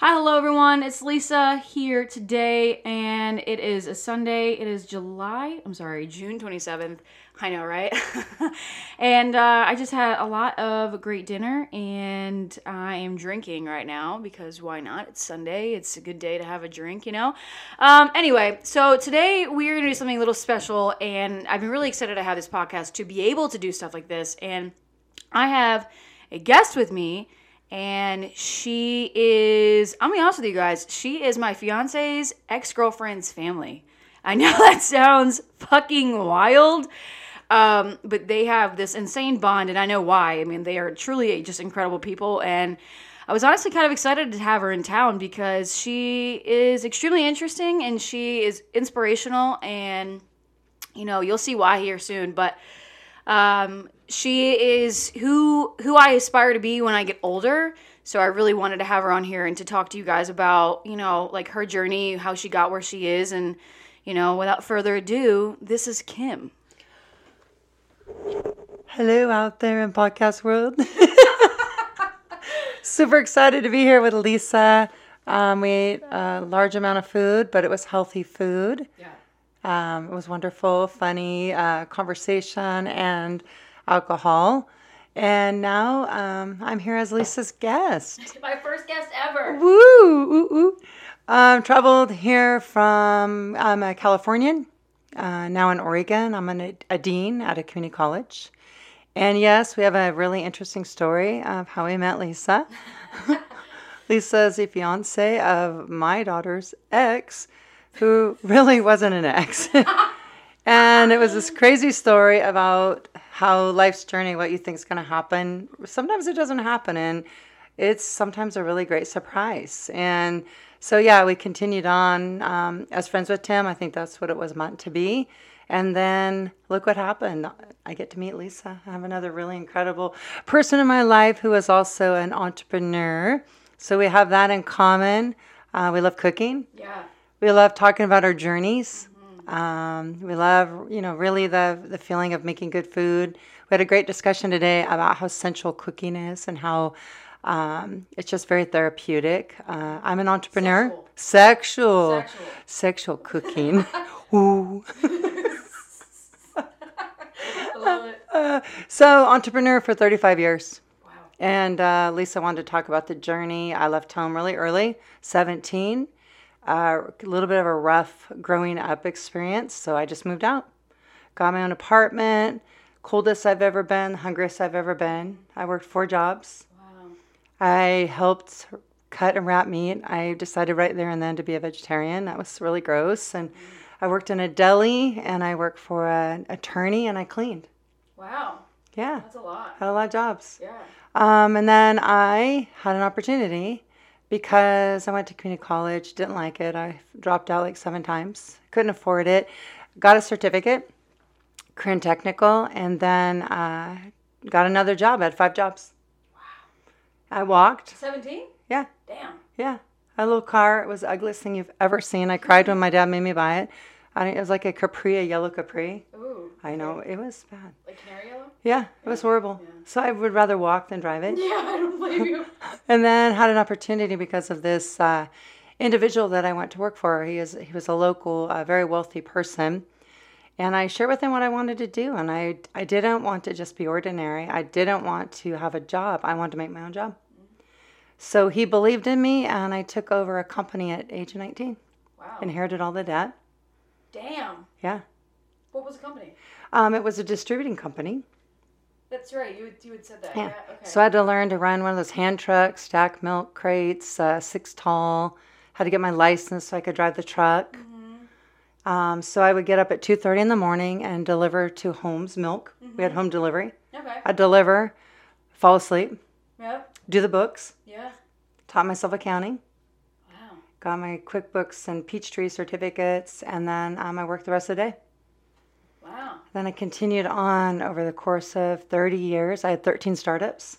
Hi, hello everyone. It's Lisa here today, and it is a Sunday. It is July, I'm sorry, June 27th. I know, right? and uh, I just had a lot of great dinner, and I am drinking right now because why not? It's Sunday. It's a good day to have a drink, you know? Um, anyway, so today we're going to do something a little special, and I've been really excited to have this podcast to be able to do stuff like this. And I have a guest with me and she is i'm be honest with you guys she is my fiance's ex-girlfriend's family. I know that sounds fucking wild um, but they have this insane bond and i know why. I mean they are truly just incredible people and i was honestly kind of excited to have her in town because she is extremely interesting and she is inspirational and you know you'll see why here soon but um, she is who who I aspire to be when I get older. So I really wanted to have her on here and to talk to you guys about, you know, like her journey, how she got where she is and you know, without further ado, this is Kim. Hello out there in podcast world. Super excited to be here with Lisa. Um, we ate a large amount of food, but it was healthy food. Yeah. Um, it was wonderful, funny uh, conversation and alcohol. And now um, I'm here as Lisa's guest. My first guest ever. Woo! Ooh, ooh. Um, traveled here from, I'm a Californian, uh, now in Oregon. I'm an, a dean at a community college. And yes, we have a really interesting story of how we met Lisa. Lisa is the fiance of my daughter's ex, who really wasn't an ex. and it was this crazy story about how life's journey, what you think is going to happen. Sometimes it doesn't happen, and it's sometimes a really great surprise. And so, yeah, we continued on um, as friends with Tim. I think that's what it was meant to be. And then look what happened. I get to meet Lisa. I have another really incredible person in my life who is also an entrepreneur. So we have that in common. Uh, we love cooking. Yeah. We love talking about our journeys. Um, we love, you know, really the the feeling of making good food. We had a great discussion today about how sensual cooking is and how um, it's just very therapeutic. Uh, I'm an entrepreneur. Sexual. Sexual. Sexual cooking. Ooh. I love it. Uh, so, entrepreneur for 35 years. Wow. And uh, Lisa wanted to talk about the journey. I left home really early, 17. A little bit of a rough growing up experience. So I just moved out, got my own apartment, coldest I've ever been, hungriest I've ever been. I worked four jobs. Wow. I helped cut and wrap meat. I decided right there and then to be a vegetarian. That was really gross. And I worked in a deli and I worked for an attorney and I cleaned. Wow. Yeah, That's a lot. had a lot of jobs. Yeah. Um, and then I had an opportunity because I went to community college, didn't like it. I dropped out like seven times, couldn't afford it. Got a certificate, Career Technical, and then uh, got another job. I had five jobs. Wow. I walked. 17? Yeah, Damn. yeah. A little car. It was the ugliest thing you've ever seen. I cried when my dad made me buy it. I, it was like a Capri, a yellow Capri. Ooh. I know it was bad. Like canary yellow? Yeah, it was horrible. Yeah. So I would rather walk than drive it. Yeah, I don't blame you. and then had an opportunity because of this uh, individual that I went to work for. He is he was a local, uh, very wealthy person, and I shared with him what I wanted to do. And I I didn't want to just be ordinary. I didn't want to have a job. I wanted to make my own job. So he believed in me, and I took over a company at age 19. Wow. Inherited all the debt. Damn. Yeah, What was the company? um, it was a distributing company. That's right. You, you had said that. Yeah. Yeah. Okay. So I had to learn to run one of those hand trucks, stack milk crates, uh, six tall. Had to get my license so I could drive the truck. Um, so I would get up at two thirty in the morning and deliver to homes milk. We had home delivery. okay. I'd deliver, fall asleep, Yep. do the books, Yeah. taught myself accounting. Got my QuickBooks and Peachtree certificates, and then um, I worked the rest of the day. Wow. Then I continued on over the course of 30 years. I had 13 startups.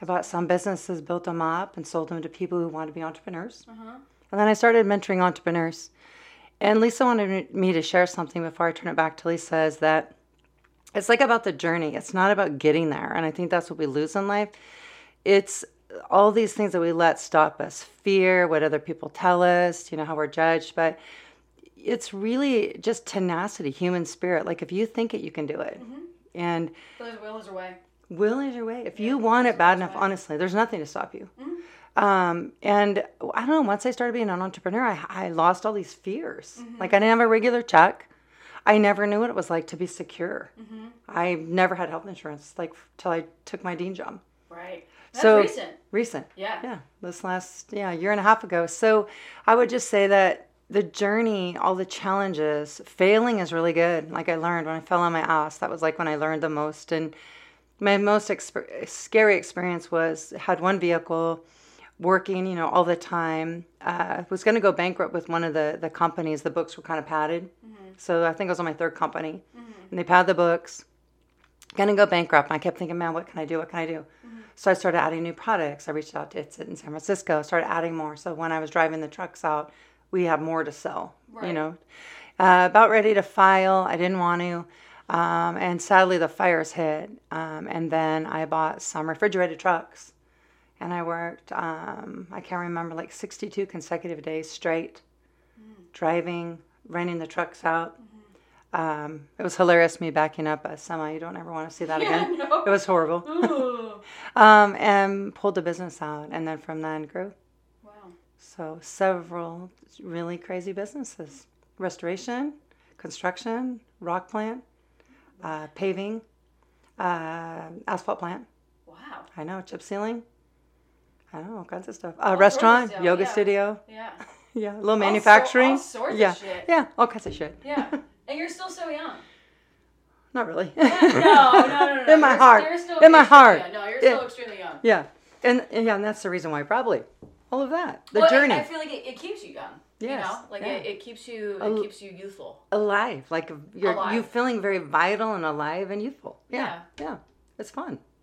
I bought some businesses, built them up, and sold them to people who wanted to be entrepreneurs. Uh-huh. And then I started mentoring entrepreneurs. And Lisa wanted me to share something before I turn it back to Lisa is that it's like about the journey. It's not about getting there. And I think that's what we lose in life. It's all these things that we let stop us fear, what other people tell us, you know, how we're judged. But it's really just tenacity, human spirit. Like if you think it, you can do it. And Will is your way. will is your way. If you want it bad enough, honestly, there's nothing to stop you. Um, and I don't know, once I started being an entrepreneur, I, I lost all these fears. Like I didn't have a regular check. I never knew what it was like to be secure. I never had health insurance like till I took my dean job. Right. That's So- recent. Recent. Yeah. Yeah, this last yeah year and a half ago. So I would just say that the journey, all the challenges, failing is really good. Like I learned when I fell on my ass, that was like when I learned the most. And my most exper- scary experience was had one vehicle working, you know, all the time. Uh, was going to go bankrupt with one of the the companies. The books were kind of padded, so I think it was on my third company, and they pad the books. Gonna go bankrupt. And I kept thinking, man, what can I do? What can I do? So I started adding new products. I reached out to It's It in San Francisco. Started adding more. So when I was driving the trucks out, we have more to sell. You know, uh, about ready to file. I didn't want to. Um, and sadly, the fires hit. Um, and then I bought some refrigerated trucks. And I worked, um, I can't remember, like 62 consecutive days straight, driving, renting the trucks out. Um, it was hilarious me backing up a semi. You don't ever want to see that Yeah, again. no. It was horrible. Um, and pulled the business out. And then from then grew. Wow. So several really crazy businesses restoration, construction, rock plant, uh, paving, uh, asphalt plant. Wow. I know, chip sealing. I know, all kinds of stuff. Uh, restaurant, stuff, yoga yeah. studio. Yeah. Yeah, a little All manufacturing. all sorts of yeah. shit. Yeah, all kinds of shit. Yeah. And you're still so young. Not really. no, no, no, no. In my You're- heart. You're still In my heart. young. No, you're Yeah. still extremely young. yeah. And, and yeah, and that's the reason why probably all of that. The Well, I- journey. I, feel like it, it keeps you young. You Yes, know, like yeah. it, it keeps you it Al- keeps you youthful. alive. Like you're Alive. you feeling very vital and alive and youthful. Yeah. Yeah. It's fun.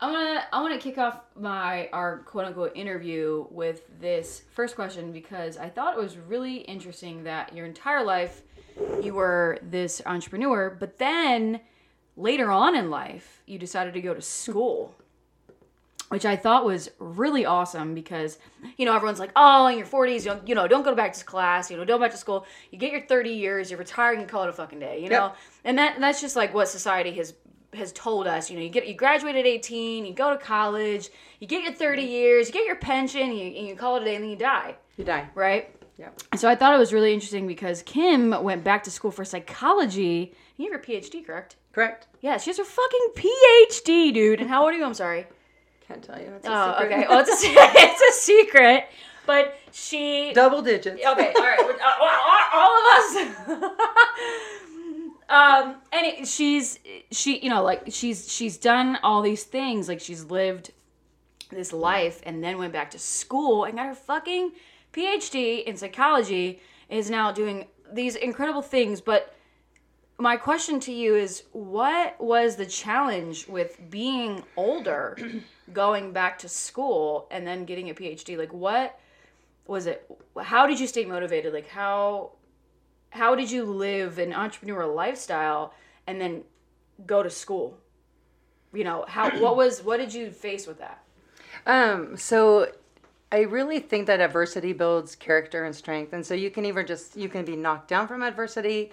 I'm gonna I want to kick off my our quote unquote interview with this first question because I thought it was really interesting that your entire life you were this entrepreneur, but then later on in life you decided to go to school. Which I thought was really awesome because, you know, everyone's like, oh, in your 40s, you, don't- you know, don't go back to class, you know, don't go back to school. You get your 30 years, you're retiring, you call it a fucking day, you know? Yep. And that that's just like what society has has told us. You know, you get you graduate at 18, you go to college, you get your 30 years, you get your pension, you, and you call it a day, and then you die, You die. right? Yeah. So I thought it was really interesting because Kim went back to school for psychology. You have your PhD, correct? Correct. Yeah, she has her fucking PhD, dude. And how old are you? I'm sorry. Can't tell you. It's a Oh, secret. okay. Well, it's a, it's a secret. But she. Double digits. Okay, all right. uh, all- all of us. um, and it, she's she, you know, like she's she's done all these things. Like she's lived this life and then went back to school and got her fucking PhD in psychology. Is now doing these incredible things, but my question to you is what was the challenge with being older going back to school and then getting a phd like what was it? How did you stay motivated? Like how how did you live an entrepreneurial lifestyle and then go to school? You know how what was what did you face with that? Um, so I really think that adversity builds character and strength. And so you can either just you can be knocked down from adversity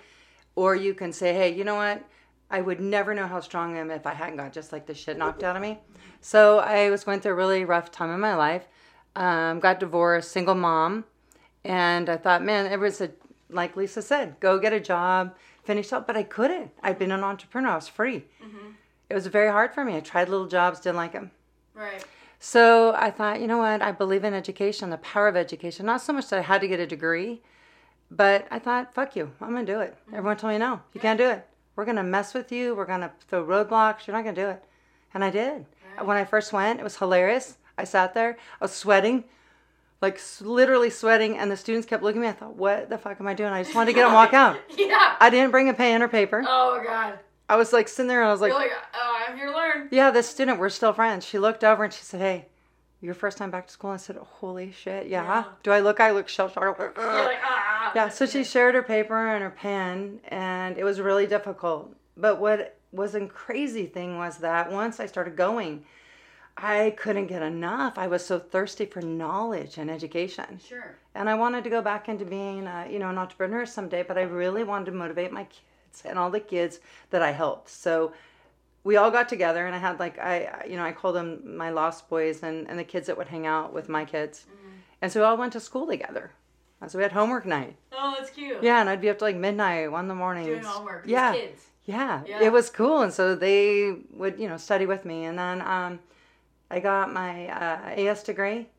or you can say, Hey, you know what? I would never know how strong I am if I hadn't got just like the shit knocked out of me. So I was going through a really rough time in my life. Um, got divorced, single mom, and I thought, man, it was a like Lisa said, go get a job, finish up, but I couldn't. I'd been an entrepreneur, I was free. It was very hard for me. I tried little jobs, didn't like them. right So I thought, you know what? I believe in education, the power of education. Not so much that I had to get a degree, but I thought, fuck you. I'm going to do it. Mm-hmm. Everyone told me, no, you can't do it. We're going to mess with you. We're going to throw roadblocks. You're not going to do it. And I did. When I first went, it was hilarious. I sat there, I was sweating, like literally sweating, and the students kept looking at me. I thought, what the fuck am I doing? I just wanted to get them walk out. yeah I didn't bring a pen or paper. oh god I was like sitting there and I was like, like oh i'm here to learn yeah, this student, we're still friends. She looked over and she said, Hey, your first time back to school? I said, Holy shit, yeah. Yeah. Do I look? I look shell shocked. like ah Yeah, so she shared her paper and her pen, and it was really difficult. But what was a crazy thing was that once I started going, I couldn't get enough. I was so thirsty for knowledge and education. Sure. And I wanted to go back into being, uh, you know, an entrepreneur someday, but I really wanted to motivate my kids and all the kids that I helped. So we all got together and I had like, I, you know, I called them my lost boys and, and the kids that would hang out with my kids. And so we all went to school together. And so we had homework night. Oh, that's cute. Yeah, and I'd be up to like midnight, one in the morning. Doing homework. Yeah. Kids. Yeah, Yeah. it was cool, and so they would, you know, study with me, and then um, I got my uh, AS degree,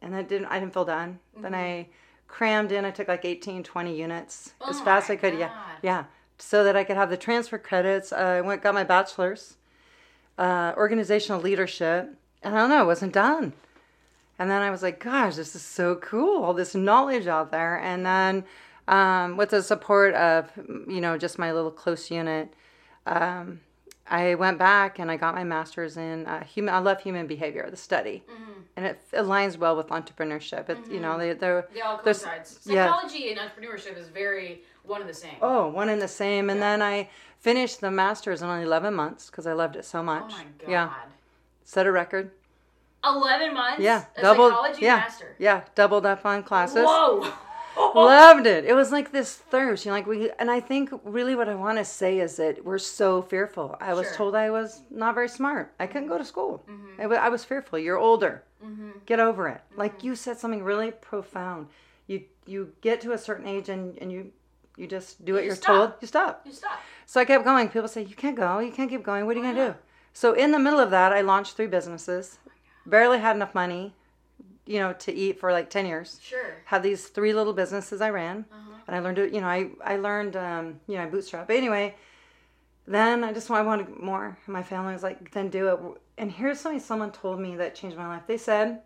and I didn't, I didn't feel done. Then I crammed in. I took like 18, 20 units as Mm-hmm. Oh fast as I could. Yeah, yeah, so that I could have the transfer credits. I went got my bachelor's, uh, organizational leadership, and I don't know, it wasn't done. And then I was like, gosh, this is so cool, all this knowledge out there. And then um, with the support of, you know, just my little close unit, um, I went back and I got my master's in uh, human. I love human behavior, the study, and it aligns well with entrepreneurship. It, You know, they, they're They all There's- coincides. yeah. Psychology and entrepreneurship is very one and the same. oh one and the same. And then I finished the master's in only eleven months because I loved it so Oh much. my god. Yeah, set a record. Eleven months. Yeah, doubled. Yeah, master. yeah, doubled up on classes. Whoa. loved it. It was like this thirst, you know, like we. And I think really what I want to say is that we're so fearful. I was Sure. told I was not very smart. I couldn't go to school. Mm-hmm. I, I was fearful. You're older. Mm-hmm. Get over it. Like mm-hmm. you said something really profound. You you get to a certain age and and you you just do what You you're stop. told. You stop. You stop. So I kept going. People say, You can't go. You can't keep going. What are you going to do? So in the middle of that, I launched three businesses. Barely had enough money, you know, to eat for like 10 years. Sure. Had these three little businesses I ran. Uh-huh. And I learned to, you know, I, I learned, um, you know, I bootstrap. But anyway, then I just I wanted more. My family was like, then do it. And here's something someone told me that changed my life. They said,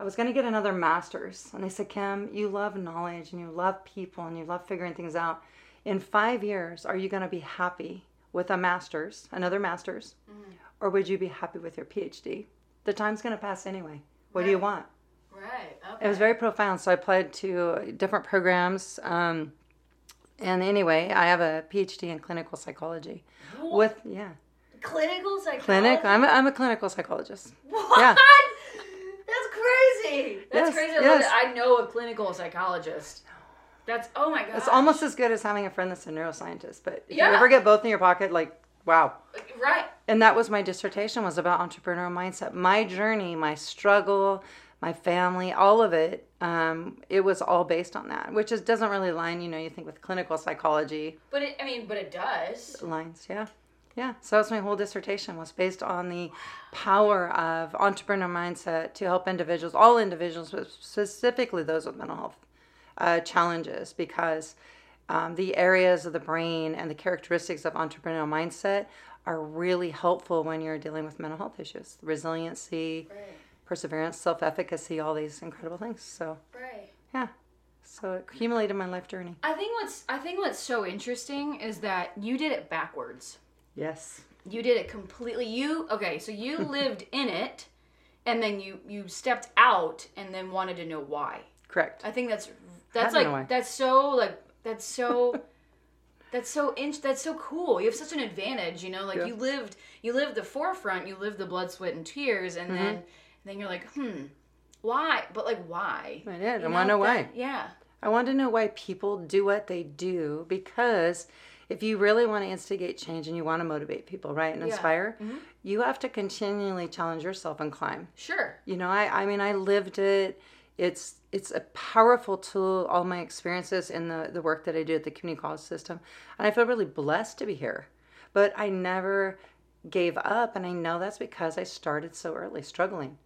I was going to get another master's. And they said, Kim, you love knowledge and you love people and you love figuring things out. In five years, are you going to be happy with a master's, another master's? Or would you be happy with your PhD? The time's going to pass anyway. What do you want? Right. Okay. It was very profound. So I applied to different programs. Um, and anyway, I have a PhD in clinical psychology. With, yeah, clinical psychology. clinic. I'm a, I'm a clinical psychologist. What? Yeah. That's crazy. That's Yes, crazy. I, yes. I know a clinical psychologist. That's oh my god. It's almost as good as having a friend that's a neuroscientist. But if Yeah. you ever get both in your pocket, like, wow. right. And that was my dissertation was about entrepreneurial mindset. My journey, my struggle, my family, all of it, um, it was all based on that, which is doesn't really line, you know, you think with clinical psychology But it, I mean, but it does. lines, yeah. Yeah, so that's my whole dissertation was based on the power of entrepreneur mindset to help individuals, all individuals, but specifically those with mental health uh, challenges, because um, the areas of the brain and the characteristics of entrepreneurial mindset are really helpful when you're dealing with mental health issues, resiliency, Right. perseverance, self-efficacy, all these incredible things. So Right. yeah, so it accumulated my life journey. I think what's I think what's so interesting is that you did it backwards. Yes. You did it completely. You okay? So you lived in it, and then you you stepped out, and then wanted to know why. Correct. I think that's that's Had to know like that's so like that's so that's so inch that's so cool. You have such an advantage, you know. Like Yeah. you lived you lived the forefront. You lived the blood, sweat, and tears, and Mm-hmm. then then you're like, hmm, why? But like why? I did. You I want to know why. that- Yeah. I want to know why people do what they do because if you really want to instigate change and you want to motivate people, right, and Yeah. inspire, mm-hmm. you have to continually challenge yourself and climb. Sure. You know, I, I mean, I lived it. It's it's a powerful tool. All my experiences in the the work that I do at the community college system, and I feel really blessed to be here. But I never gave up, and I know that's because I started so early, struggling.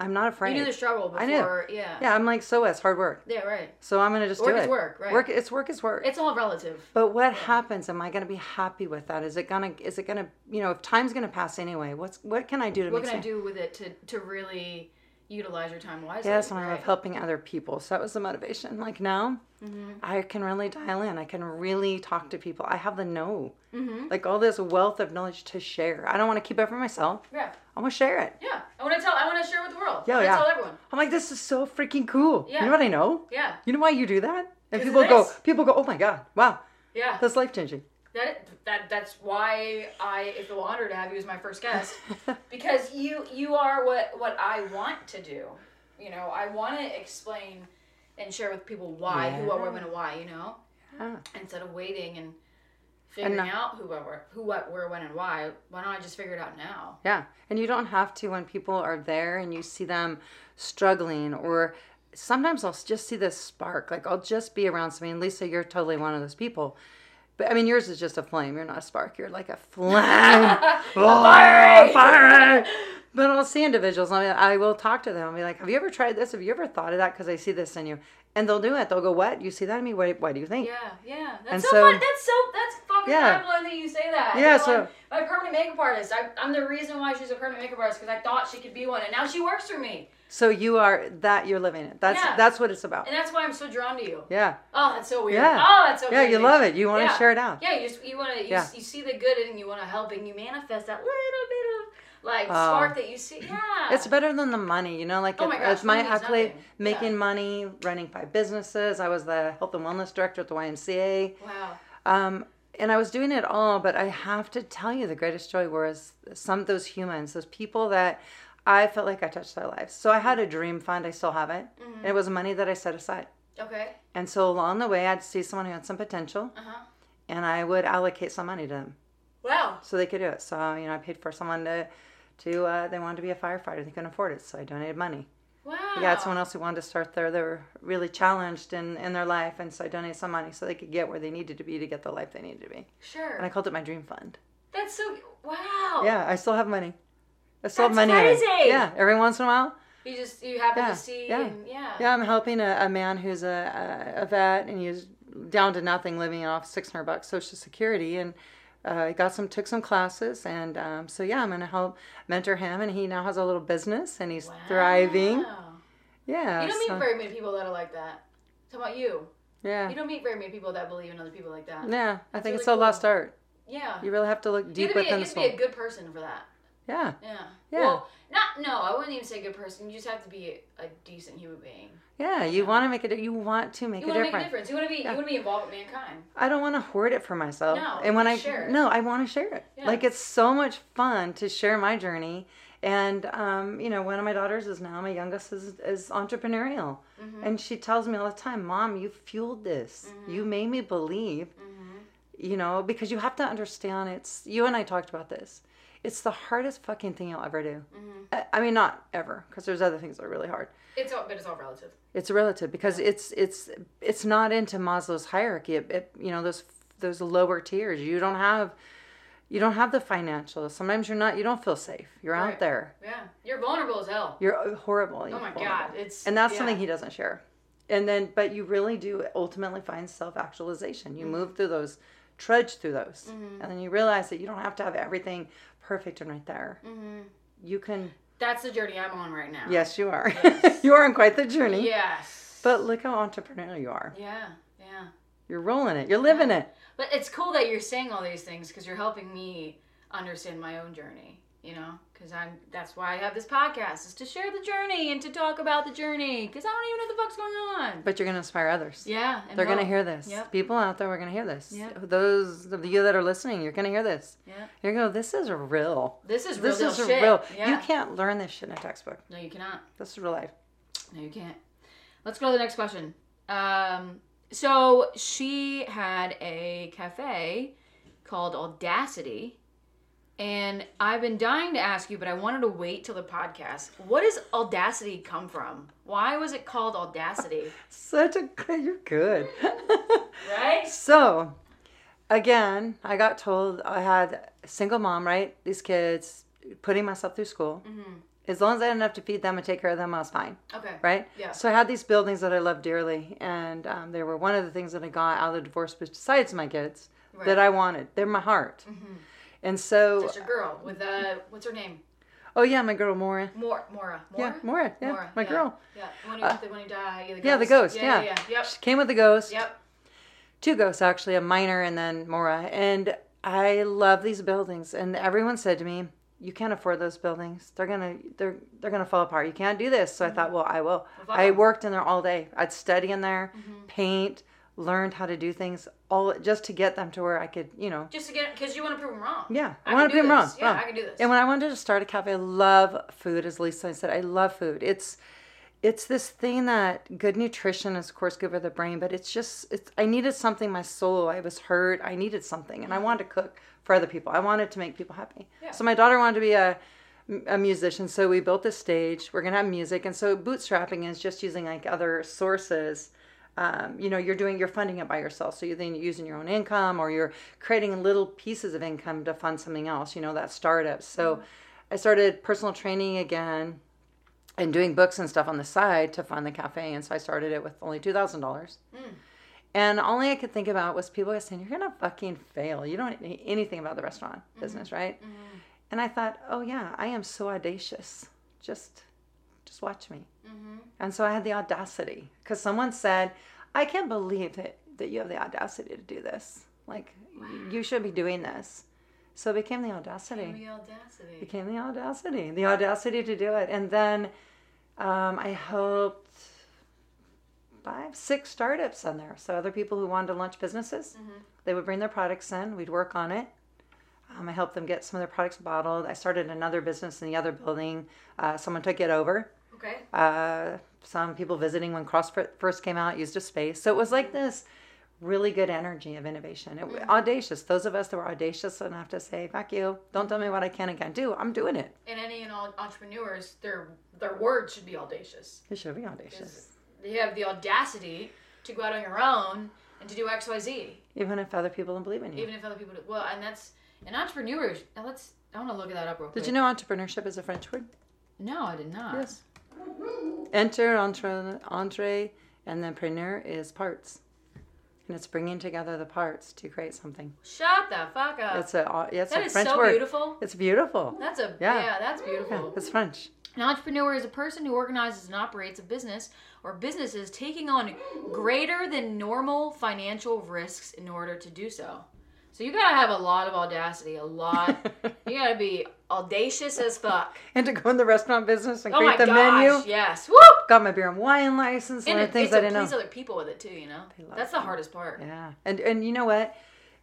I'm not afraid. Mm-hmm. You knew the struggle I knew. Yeah. yeah, I'm like so as hard work. Yeah. Right. So I'm gonna just Work do is it. work, right. Work. It's work is work. It's all relative. but what happens? Am I gonna be happy with that? Is it gonna? Is it gonna? You know, if time's gonna pass anyway, what's what can I do to make? What can I do with it to to really utilize your time wisely? Yes, and I love helping other people. So that was the motivation. Like now, Mm-hmm. I can really dial in. I can really talk to people. I have the know, Mm-hmm. like all this wealth of knowledge to share. I don't want to keep it for myself. Yeah. I want to share it. Yeah. I want to tell. I want to share with the world. Yeah, I yeah. Tell everyone. I'm like, this is so freaking cool. Yeah. You know what I know? Yeah. You know why you do that? And people go, people go, oh my god, wow, Yeah. that's life changing. That that that's why I feel honored to have you as my first guest because you you are what what I want to do. You know, I want to explain and share with people why who, what, where, when, and why. You know, Yeah. instead of waiting and figuring not- out who, what, where, who, what, where, when, and why. Why don't I just figure it out now? Yeah. And you don't have to when people are there and you see them struggling or sometimes I'll just see this spark. Like I'll just be around somebody. And Lisa, you're totally one of those people. But I mean, yours is just a flame. You're not a spark. You're like a flame. Oh, Fiery! fiery. But I'll see individuals. I, mean, I will talk to them. I'll be like, "Have you ever tried this? Have you ever thought of that? Because I see this in you." And they'll do it. They'll go, "What? You see that in me? What? What do you think?" Yeah, yeah. That's And so, so-. That's so. That's fucking Yeah. mind blowing that you say that. Yeah, You know, so- I'm, my permanent makeup artist. I, I'm the reason why she's a permanent makeup artist because I thought she could be one, and now she works for me, So you are that. You're living it. That's Yeah. that's what it's about. and that's why I'm so drawn to you. Yeah. Oh, that's so weird. Yeah. Oh, that's so. Yeah. You love it. You want to Yeah. share it out. Yeah, you just you want to you, Yeah. s- you see the good and you want to help and you manifest that little bit of like Oh. spark that you see. Yeah, It's better than the money, you know. Like Oh it- my gosh, it's my accolade, nothing. making Yeah. money, running five businesses. I was the health and wellness director at the YMCA, wow. um, and I was doing it all. But I have to tell you, the greatest joy was some of those humans, those people that I felt like I touched their lives. So I had a dream fund. I still have it, Mm-hmm. and it was money that I set aside. Okay. And so along the way, I'd see someone who had some potential, Uh huh. and I would allocate some money to them Wow. so they could do it. So you know, I paid for someone to. To uh, they wanted to be a firefighter, they couldn't afford it, so I donated money. Wow. Yeah, someone else who wanted to start there. They were really challenged in, in their life, and so I donated some money so they could get where they needed to be to get the life they needed to be. Sure. And I called it my dream fund. That's so. Wow. Yeah, I still have money. That's have money. crazy. Yeah, every once in a while. You just you happen Yeah, to see yeah. and yeah. Yeah, I'm helping a, a man who's a, a, a vet, and he's down to nothing, living off 600 bucks Social Security, and uh, got some took some classes, and um, so yeah, I'm gonna help mentor him, and he now has a little business, and he's thriving. Yeah, You don't meet very many people that are like that. How about you? yeah, You don't meet very many people that believe in other people like that. yeah. I think really it's a lost art. Yeah. You really have to look You deep have to be, a, you the have to be a good person for that. Yeah, Yeah. Yeah. Well, not no. I wouldn't even say good person. You just have to be a, decent human being. yeah. You want to make it. You want to make a difference. You a want to make a difference. difference. You want to be. Yeah. You want to be involved with mankind. I don't want to hoard it for myself. No, and when I share it. no, I want to share it. Yeah. Like it's so much fun to share my journey. And um, you know, one of my daughters is now my youngest is, is entrepreneurial, Mm-hmm. and she tells me all the time, "Mom, you fueled this. Mhm. You made me believe." Mm-hmm. You know, because you have to understand. It's you and I talked about this. It's the hardest fucking thing you'll ever do. Mm-hmm. I, I mean, not ever, because there's other things that are really hard. It's all, but it's all relative. It's relative because it's it's it's not into Maslow's hierarchy. It, it, you know those those lower tiers. You don't have you don't have the financial. Sometimes you're not. You don't feel safe. You're Right. out there. Yeah, you're vulnerable as hell. You're uh, horrible. Oh my god, it's And that's yeah. something he doesn't share. And then, but you really do ultimately find self actualization. Mm-hmm. You move through those, trudge through those, and then you realize that you don't have to have everything perfect and right there. Mm-hmm. You can. That's the journey I'm on right now. Yes, you are. Yes. you are on quite the journey. Yes. But look how entrepreneurial you are. yeah, yeah. You're rolling it. You're living it. But it's cool that you're saying all these things because you're helping me understand my own journey. You know, because I'm. That's why I have this podcast is to share the journey and to talk about the journey because I don't even know what the fuck's going on. But you're going to inspire others. Yeah, They're going to hear this. Yep. People out there are going to hear this. Yep. Those of you that are listening, you're going to hear this. Yeah, You're to go, this is real. this is real This is shit. real. Yeah. You can't learn this shit in a textbook. No, you cannot. This is real life. No, you can't. Let's go to the next question. Um, so she had a cafe called Audacity, and I've been dying to ask you, but I wanted to wait till the podcast. What does Audacity come from? Why was it called Audacity? Such a good, you're good. Right? so, again, I got told I had a single mom, right? These kids, putting myself through school. Mm-hmm. As long as I had enough to feed them and take care of them, I was fine. Okay. right? Yeah. So I had these buildings that I loved dearly, and um, they were one of the things that I got out of the divorce, besides my kids, Right. that I wanted. They're my heart. And so, That's your girl with uh, what's her name? oh yeah, my girl Maura. Mora. Mora. Yeah, Maura. Yeah, Mora, my yeah. girl. Yeah. When you, when you die, yeah, the ghost. Yeah, the ghost. Yeah. Yeah, Yeah. yeah. Yep. She came with the ghost. Yep. Two ghosts actually, a minor and then Maura. And I love these buildings. And everyone said to me, "You can't afford those buildings. They're gonna they're they're gonna fall apart. You can't do this." So I thought, well, I will. Well, I worked in there all day. I'd study in there, paint, learned how to do things all just to get them to where I could, you know, Just to get because you want to prove them wrong. yeah, I I, want to prove them wrong. Yeah, wrong. I can do this. And when I wanted to start a cafe, I love food, as Lisa said. I love food. It's it's this thing that good nutrition is of course good for the brain, but it's just it's I needed something my soul. I was hurt. I needed something, and I wanted to cook for other people. I wanted to make people happy. Yeah. So my daughter wanted to be a a musician, so we built this stage. We're gonna have music, and so bootstrapping is just using like other sources. Um, you know, you're doing you're funding it by yourself, so you're then using your own income, or you're creating little pieces of income to fund something else. You know, that startup. So, mm-hmm. I started personal training again, and doing books and stuff on the side to fund the cafe. And so I started it with only two thousand dollars. Mm. And all I could think about was people saying, "You're gonna fucking fail. You don't know anything about the restaurant mm-hmm. business, right?" Mm-hmm. And I thought, "Oh yeah, I am so audacious. Just, just watch me." And so I had the audacity because someone said, "I can't believe that that you have the audacity to do this. Like, you should be doing this." So it became the audacity The audacity. became the audacity, the audacity to do it. And then um, I helped five, six startups on there. So other people who wanted to launch businesses, they would bring their products in. We'd work on it. Um, I helped them get some of their products bottled. I started another business in the other building. Uh, someone took it over. Okay. Uh, some people visiting when CrossFit first came out used a space. So it was like this really good energy of innovation. It, Audacious. Those of us that were audacious enough to say, fuck you, don't tell me what I can and can't do. I'm doing it. And any and all entrepreneurs, their their words should be audacious. It should be audacious. You have the audacity to go out on your own and to do X, Y, Z, Even if other people don't believe in you. even if other people. Do, well, and that's an entrepreneur. Now let's. I want to look at that up real quick. Did you know entrepreneurship is a French word? No, I did not. Yes. Enter, entre, entre, and then preneur is parts. And it's bringing together the parts to create something. Shut the fuck up. It's a, uh, it's that a is French so word. beautiful. It's beautiful. That's a yeah. Yeah. that's beautiful. It's French. An entrepreneur is a person who organizes and operates a business or businesses taking on greater than normal financial risks in order to do so. So you gotta have a lot of audacity, a lot. you gotta be audacious as fuck. And to go in the restaurant business and Oh my create the gosh, menu. yes. Woo! Got my beer and wine license and, And other it, things I didn't know. please other people with it too, you know. That's the hardest part. Yeah. And and you know what?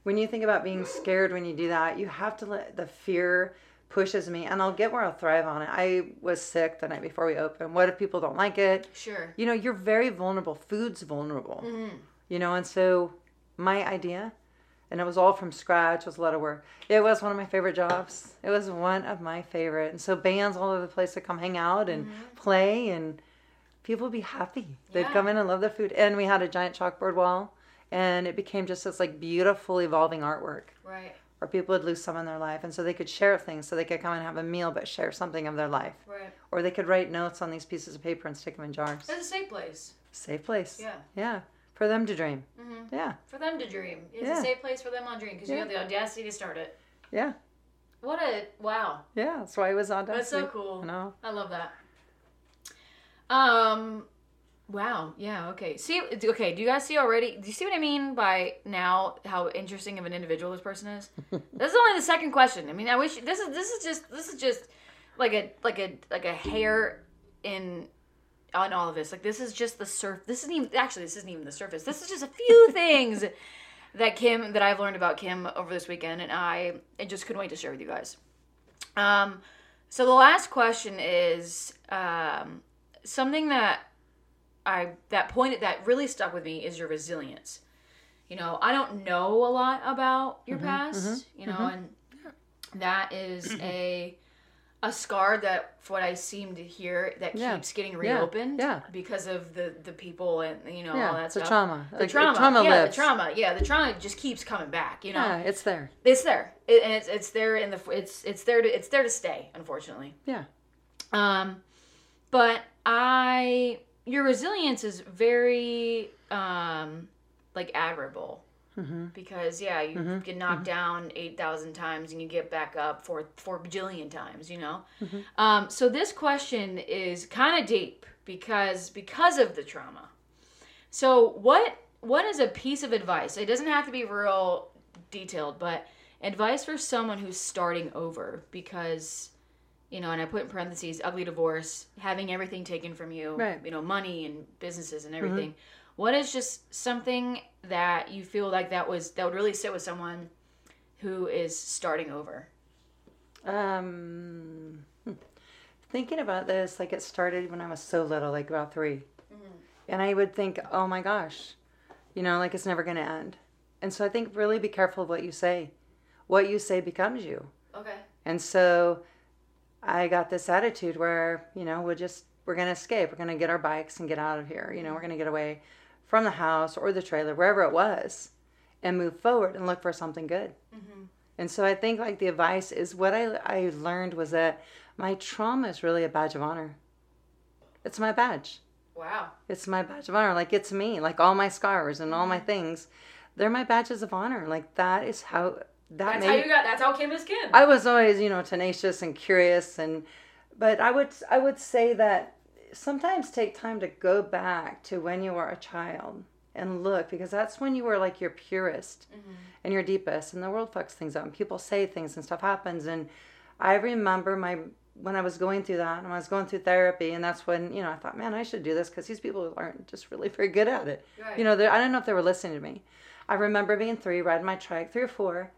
When you think about being scared when you do that, you have to let the fear pushes me and I'll get where I'll thrive on it. I was sick the night before we opened. What if people don't like it? Sure. You know, you're very vulnerable. Food's vulnerable. Mm-hmm. You know, and so my idea and it was all from scratch. It was a lot of work. It was one of my favorite jobs. It was one of my favorite. And so bands all over the place would come hang out and play and people would be happy. They'd Mm-hmm. Yeah. come in and love the food. And we had a giant chalkboard wall and it became just this like beautiful evolving artwork Right. where people would lose some in their life and so they could share things so they could come and have a meal but share something of their life Right. or they could write notes on these pieces of paper and stick them in jars It's a safe place. safe place Yeah. yeah for them to dream Mhm. yeah For them to dream. It's Yeah. a safe place for them on dream because you have the audacity to start it. yeah What a wow. yeah that's why it was on That's so cool. I know I love that. Um, wow. Yeah. Okay. See. Okay. Do you guys see already? Do you see what I mean by now how interesting of an individual this person is? this is only the second question. I mean, I wish this is this is just this is just like a like a like a hair in on all of this. Like this is just the surf. This isn't even actually this isn't even the surface. This is just a few things that Kim that I've learned about Kim over this weekend, and I, I just couldn't wait to share with you guys. Um, so the last question is um, something that I that pointed that really stuck with me is your resilience. You know, I don't know a lot about your past, you know, and that is a a scar that for what I seem to hear that Yeah. keeps getting reopened Yeah. because of the the people and you know all that a stuff. trauma The trauma, trauma yeah, lives the trauma, yeah, the trauma just keeps coming back. You know, yeah it's there it's there, it, and it's it's there in the it's it's there to it's there to stay. Unfortunately, yeah um, but I your resilience is very um like admirable mm-hmm. because yeah you Mhm. get knocked down 8000 times and you get back up four four bajillion times you know Mhm. um, so this question is kind of deep because because of the trauma so what what is a piece of advice it doesn't have to be real detailed but advice for someone who's starting over because you know and i put in parentheses ugly divorce having everything taken from you Right. you know money and businesses and everything What is just something that you feel like that was that would really sit with someone who is starting over? Um, hmm. thinking about this, like it started when I was so little, like about 3 and I would think, oh my gosh, you know, like it's never going to end. And so I think really be careful of what you say. What you say becomes you. Okay. And so I got this attitude where, you know, we're just, we're going to escape. We're going to get our bikes and get out of here. You know, we're going to get away from the house or the trailer, wherever it was, and move forward and look for something good. And so I think like the advice is what I, I learned was that my trauma is really a badge of honor. It's my badge. Wow. It's my badge of honor. Like it's me. Like all my scars and all Mm-hmm. my things, they're my badges of honor. Like that is how that That's made how you got. That's how Kim is Kim. I was always, you know, tenacious and curious and but I would I would say that sometimes take time to go back to when you were a child and look because that's when you were like your purest mm-hmm. and your deepest and the world fucks things up and people say things and stuff happens and I remember my when I was going through that and I was going through therapy and that's when you know I thought man I should do this because these people aren't just really very good at it Right. you know I don't know if they were listening to me I remember being three riding my trike three or four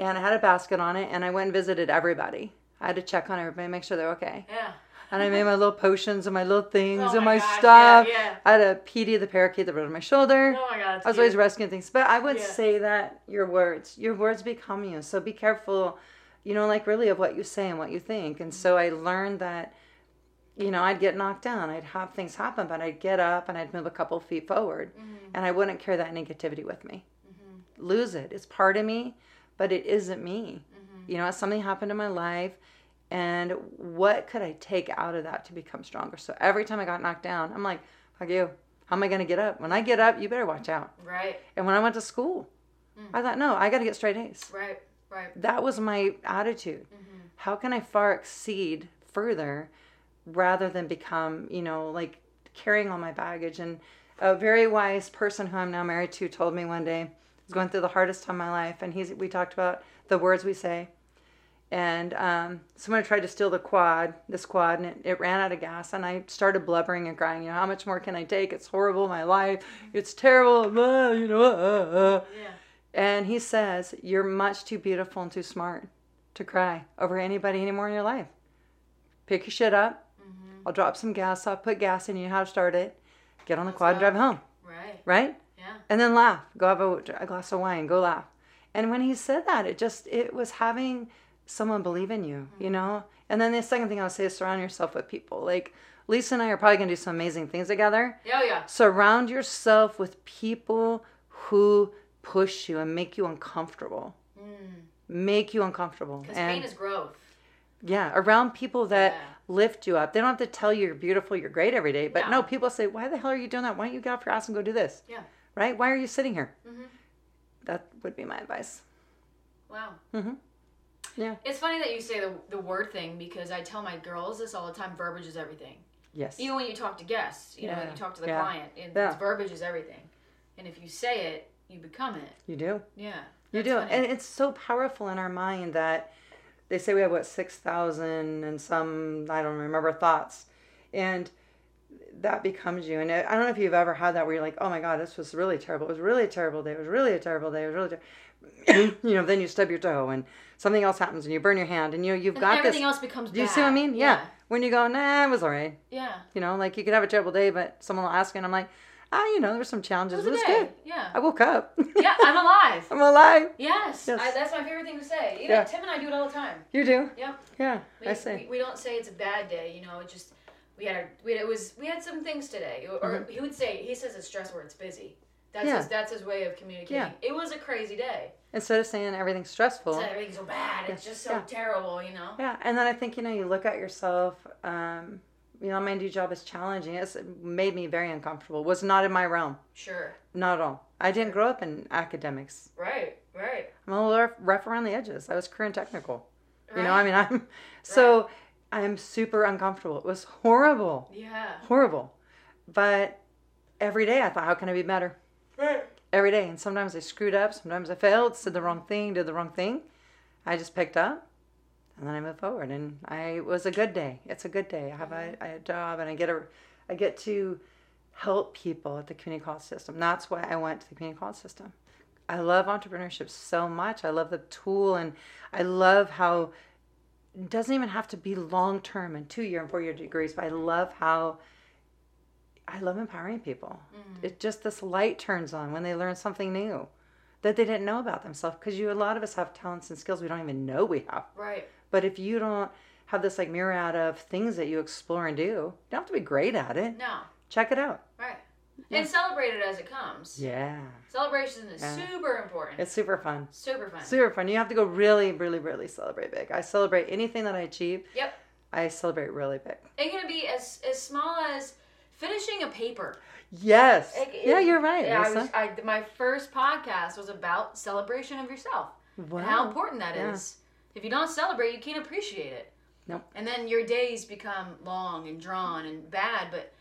and I had a basket on it, and I went and visited everybody. I had to check on everybody, make sure they're okay. yeah. And I made my little potions and my little things Oh and my gosh, stuff. yeah, yeah. I had a Petey the parakeet that rode on my shoulder. Oh my god. I was always cute. rescuing things. But I would Yeah. say that your words, your words become you. So be careful, you know, like really of what you say and what you think. And so I learned that, you know, I'd get knocked down. I'd have things happen, but I'd get up and I'd move a couple feet forward. Mm-hmm. And I wouldn't carry that negativity with me. Lose it. It's part of me, but it isn't me. Mm-hmm. You know, something happened in my life. And what could I take out of that to become stronger? So every time I got knocked down, I'm like, fuck you. How am I going to get up? When I get up, you better watch out. Right. And when I went to school, mm. I thought, no, I got to get straight A's. Right. Right. That was my attitude. Mm-hmm. How can I far exceed further rather than become, you know, like carrying all my baggage? And a very wise person who I'm now married to told me one day, I was going through the hardest time of my life, and he's, we talked about the words we say. And um, someone tried to steal the quad, this quad, and it, it ran out of gas. And I started blubbering and crying. You know, how much more can I take? It's horrible, my life. It's terrible. you know, ah, ah. Yeah. And he says, You're much too beautiful and too smart to cry over anybody anymore in your life. Pick your shit up. I'll drop some gas. I'll put gas in you, know how to start it. Get on the quad and drive home, Right. right? Yeah. And then laugh. Go have a, a glass of wine. Go laugh. And when he said that, it just, it was having someone believe in you, you mm-hmm. know? And then the second thing I would say is surround yourself with people. Like Lisa and I are probably going to do some amazing things together Yeah. Oh, yeah. surround yourself with people who push you and make you uncomfortable hmm. make you uncomfortable Because pain is growth. yeah around people that Yeah. lift you up they don't have to tell you you're beautiful you're great every day but No. no people say why the hell are you doing that why don't you get off your ass and go do this Yeah. right why are you sitting here Mhm. that would be my advice Wow. Mm-hmm. Yeah It's funny that you say the, the word thing because I tell my girls this all the time. Verbiage is everything. yes Even when you talk to guests, you know, when you talk to the Yeah. client, it, Yeah. verbiage is everything. And if you say it, you become it. you do Yeah. You do. funny. And it's so powerful in our mind that they say we have what 6,000 and some I don't remember thoughts. And that becomes you. And I don't know if you've ever had that where you're like, "Oh my god, this was really terrible. It was really a terrible day. It was really a terrible day. It was really ter-. You know, then you stub your toe and something else happens and you burn your hand and you know, you've And got everything this else becomes Do you bad. see what I mean? Yeah. When you go, "Nah, it was all right." Yeah. You know, like you could have a terrible day, but someone will ask you and I'm like, "Ah, you know, there were some challenges. It It was was, a day. good. Yeah. I woke up. Yeah, I'm alive. I'm alive. Yes. Yes. I, that's my favorite thing to say. Even Yeah. Tim and I do it all the time. You do? Yep. Yeah, We, I see. we, we don't say it's a bad day, you know, it just we had a, we had, it was we had some things today. Or he would say he says it's stress where it's busy. That's. Yeah. his that's his way of communicating. Yeah. It was a crazy day. Instead of saying everything's stressful. It's everything's so bad. It's just so Yeah. terrible, you know. Yeah, and then I think you know you look at yourself. Um, you know, my new job is challenging. It's made me very uncomfortable. Was not in my realm, Sure. not at all. I didn't grow up in academics. Right. Right. I'm a little rough, rough around the edges. I was career and technical. You know, I mean, I'm so I'm super uncomfortable. It was horrible, Yeah. horrible. But every day I thought, how can I be better? Every day, and sometimes I screwed up. Sometimes I failed. Said the wrong thing. Did the wrong thing. I just picked up and then I moved forward and I it was a good day it's a good day i have a, a job and i get a i get to help people at the community college system. That's why I went to the community college system. I love entrepreneurship so much. I love the tool and I love how it doesn't even have to be long term and two year and four year degrees, but I love how I love empowering people. Mm. It just this light turns on when they learn something new that they didn't know about themselves because you a lot of us have talents and skills we don't even know we have. Right. But if you don't have this like myriad of things that you explore and do, you don't have to be great at it. No. Check it out. Right. Yeah. And celebrate it as it comes. Yeah. Celebration is yeah. super important. It's super fun. Super fun. Super fun. You have to go really, really, really celebrate big. I celebrate anything that I achieve. Yep. I celebrate really big. It can be as as small as finishing a paper. Yes. It, it, yeah, you're right. Yeah, I was, I, my first podcast was about celebration of yourself. Wow. And how important that yeah. is. If you don't celebrate, you can't appreciate it. Nope. And then your days become long and drawn and bad, but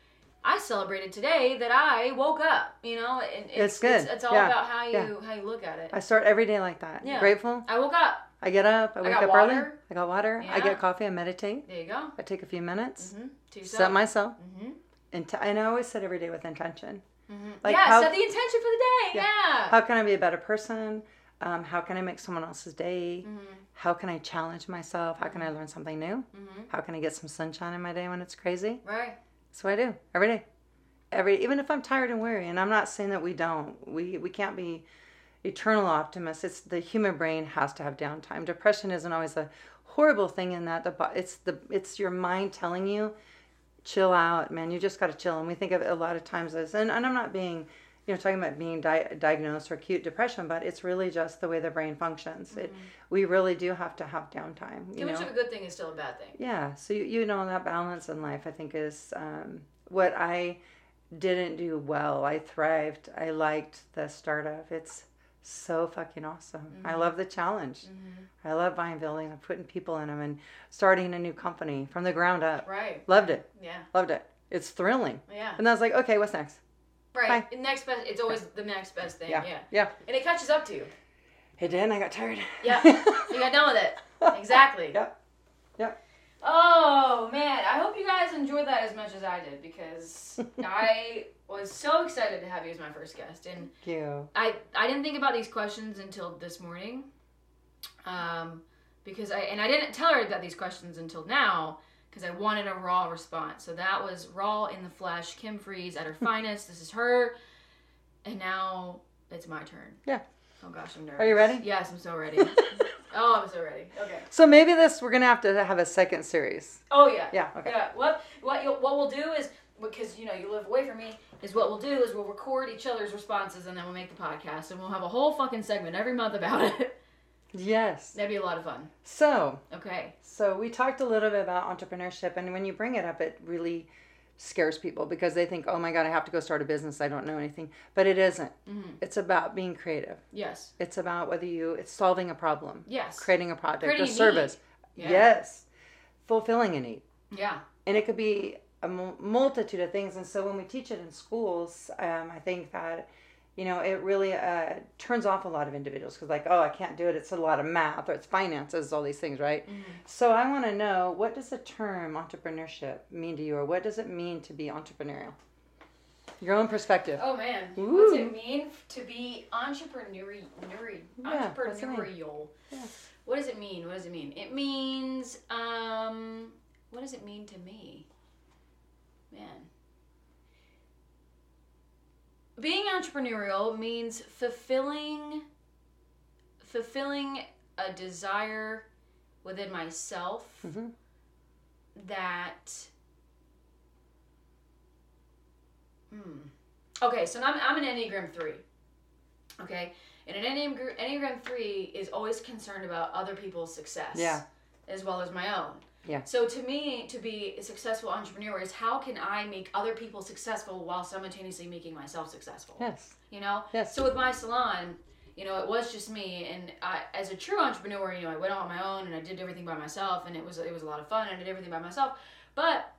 I celebrated today that I woke up. You know, and it's, it's good. It's, it's all yeah. about how you yeah. how you look at it. I start every day like that. Yeah. Grateful. I woke up. I get up. I wake I up water. early. I got water. Yeah. I get coffee. I meditate. There you go. I take a few minutes. Mm-hmm. Set myself. Mm-hmm. And and I always said every day with intention. Mm-hmm. Like yeah, how, set the intention for the day. Yeah. yeah. How can I be a better person? Um, how can I make someone else's day? Mm-hmm. How can I challenge myself? How can I learn something new? Mm-hmm. How can I get some sunshine in my day when it's crazy? Right. That's what I do every day every even if I'm tired and weary, and I'm not saying that we don't. We we can't be eternal optimists. It's the human brain has to have downtime. Depression isn't always a horrible thing in that the it's the it's your mind telling you chill out, man. You just got to chill. And we think of it a lot of times as and, and I'm not being you know talking about being di- diagnosed or acute depression, but it's really just the way the brain functions. Mm-hmm. It we really do have to have downtime. Too much of a good thing is still a bad thing. Yeah. So you, you know that balance in life, I think, is um, what I didn't do well. I thrived. I liked the startup. It's so fucking awesome. Mm-hmm. I love the challenge. Mm-hmm. I love buying buildings and putting people in them and starting a new company from the ground up. Right. Loved it. Yeah. Loved it. It's thrilling. Yeah. And I was like, okay, what's next? Right. Bye. Next best. It's always the next best thing. Yeah. Yeah. yeah. And it catches up to you. It did. I got tired. Yeah. you got done with it. Exactly. yep. Yep. Oh man, I hope you guys enjoyed that as much as I did because I was so excited to have you as my first guest. And Thank you. I I didn't think about these questions until this morning, um, because I and I didn't tell her about these questions until now because I wanted a raw response. So that was raw in the flesh. Kim Freeze at her finest. This is her, and now it's my turn. Yeah. Oh gosh, I'm nervous. Are you ready? Yes, I'm so ready. Oh, I'm so ready. Okay. So maybe this we're gonna have to have a second series. Oh yeah. Yeah. Okay. Yeah. What what you, what we'll do is because you know you live away from me is what we'll do is we'll record each other's responses and then we'll make the podcast and we'll have a whole fucking segment every month about it. Yes. That'd be a lot of fun. So. Okay. So we talked a little bit about entrepreneurship and when you bring it up, it really scares people because they think, oh my God, I have to go start a business. I don't know anything. But it isn't. Mm-hmm. It's about being creative. Yes. It's about whether you, it's solving a problem. Yes. Creating a product, creating a service. Yeah. Yes. Fulfilling a need. Yeah. And it could be a multitude of things. And so when we teach it in schools, um, I think that you know, it really uh, turns off a lot of individuals because, like, oh, I can't do it. It's a lot of math or it's finances, all these things, right? Mm-hmm. So I want to know what does the term entrepreneurship mean to you, or what does it mean to be entrepreneurial? Your own perspective. Oh man, Ooh. what's it mean to be entrepreneurial? Yeah, entrepreneurial. Yeah. What does it mean? What does it mean? It means, um, what does it mean to me? Man being entrepreneurial means fulfilling fulfilling a desire within myself mm-hmm. that hmm. okay so I'm, I'm an enneagram 3 okay and an enneagram, enneagram 3 is always concerned about other people's success yeah as well as my own yeah. So to me, to be a successful entrepreneur is how can I make other people successful while simultaneously making myself successful? Yes. You know? Yes. So with my salon, you know, it was just me and I as a true entrepreneur, you know, I went on my own and I did everything by myself and it was it was a lot of fun and I did everything by myself. But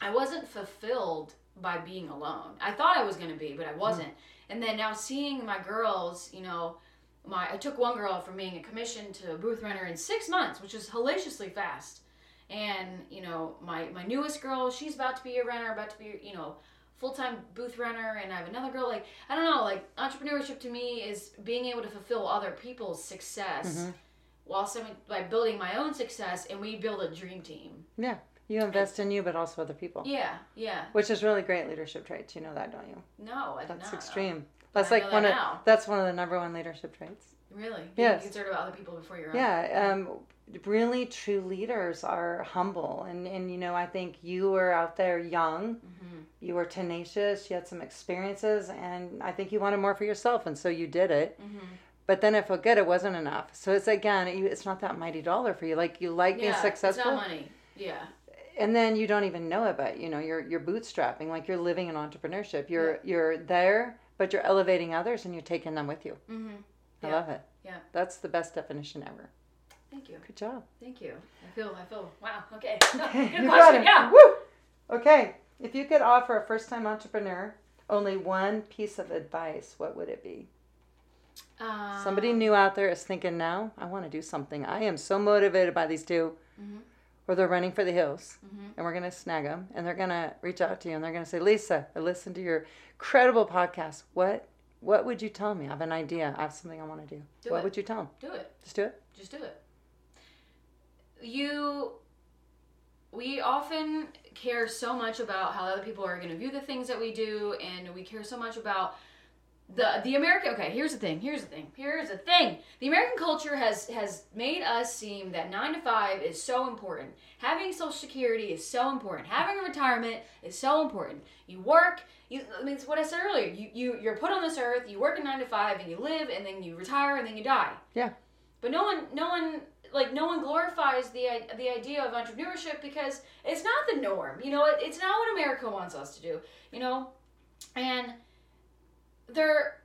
I wasn't fulfilled by being alone. I thought I was going to be, but I wasn't. Mm. And then now seeing my girls, you know, my I took one girl from being a commission to a booth runner in 6 months, which is hellaciously fast and you know my my newest girl she's about to be a runner about to be you know full time booth runner, and I have another girl. Like I don't know, like entrepreneurship to me is being able to fulfill other people's success. Mm-hmm. While some by building my own success, and we build a dream team. Yeah. You invest in you, but also other people. Yeah, yeah. Which is really great leadership traits. You know that, don't you? No, I That's extreme. That's I like one that of that's one of the number one leadership traits. Really? Being Yes. concerned about other people before your own. Yeah, um, really true leaders are humble, and and you know I think you were out there young, Mm-hmm. you were tenacious, you had some experiences, and I think you wanted more for yourself, and so you did it. Mm-hmm. But then it felt good; it wasn't enough. So it's again, it's not that mighty dollar for you. Like you like being successful, It's not money. Yeah. and then you don't even know it, but you know you're you're bootstrapping, like you're living in entrepreneurship. You're you're there, but you're elevating others, and you're taking them with you. Mm-hmm. I Yeah. love it. Yeah. That's the best definition ever. Thank you. Good job. Thank you. I feel. I feel. Wow. Okay. Okay, Good you got question. it. Yeah. Woo! Okay, if you could offer a first-time entrepreneur only one piece of advice, what would it be? Um, Somebody new out there is thinking, now I want to do something. I am so motivated by these 2 Mhm. or they're running for the hills, Mhm. and we're gonna snag them, and they're gonna reach out to you, and they're gonna say, Lisa, I listened to your credible podcast. What what would you tell me? I have an idea. I have something I want to do. Do what it. would you tell them? Do it. Just do it. Just do it. You. We often care so much about how other people are going to view the things that we do, and we care so much about the the American. Okay, here's the thing. Here's the thing. Here's the thing. The American culture has has made us seem that nine to five is so important. Having Social Security is so important. Having a retirement is so important. You work. You, I mean, it's what I said earlier. You, you you're put on this earth. You work a nine to five, and you live, and then you retire, and then you die. Yeah. But no one, no one, like no one glorifies the the idea of entrepreneurship because it's not the norm. You know, it, it's not what America wants us to do. You know, and they're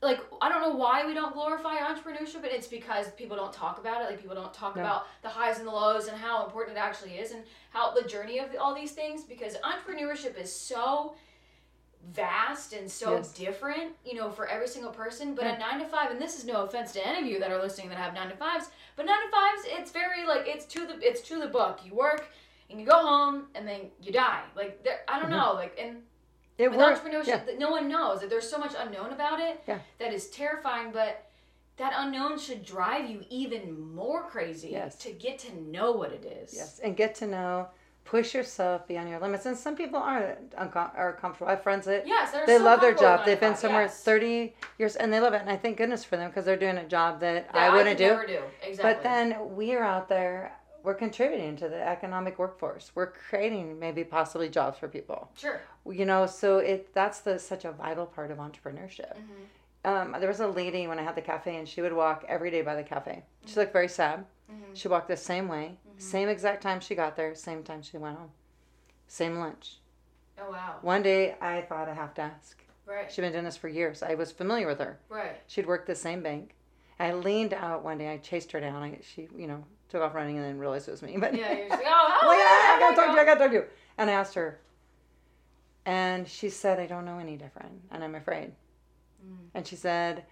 like I don't know why we don't glorify entrepreneurship, but it's because people don't talk about it. Like people don't talk No. about the highs and the lows and how important it actually is and how the journey of all these things. Because entrepreneurship is so vast and so Yes. different, you know, for every single person. But Yeah. a nine to five, and this is no offense to any of you that are listening that have nine to fives, but nine to fives, it's very like it's to the it's to the book. You work and you go home and then you die. Like there, I don't Mhm. know, like and It with works. entrepreneurship, Yeah. no one knows that there's so much unknown about it Yeah. that is terrifying. But that unknown should drive you even more crazy Yes. to get to know what it is. Yes, and get to know, push yourself beyond your limits. And some people aren't unco- are comfortable. I have friends that Yes, they're so love their job. They've been nine to five, somewhere yes. 30 years and they love it. And I thank goodness for them because they're doing a job that That I wouldn't do. Do exactly. But then we are out there, we're contributing to the economic workforce. We're creating maybe possibly jobs for people. sure. You know, so it that's the such a vital part of entrepreneurship. Mhm. Um, there was a lady when I had the cafe, and she would walk every day by the cafe. She looked very sad. Mhm. She walked the same way, Mm-hmm. Same exact time she got there, same time she went home, same lunch. Oh wow. One day I thought I have to ask. Right. She'd been doing this for years. I was familiar with her. Right. She'd worked the same bank. I leaned out one day. I chased her down. I, she, you know, took off running and then realized it was me. But Yeah. You're just like, oh, well, oh, yeah, I gotta talk to you. I gotta talk to you. And I asked her, and she said, "I don't know any different, and I'm afraid." Mm. And she said,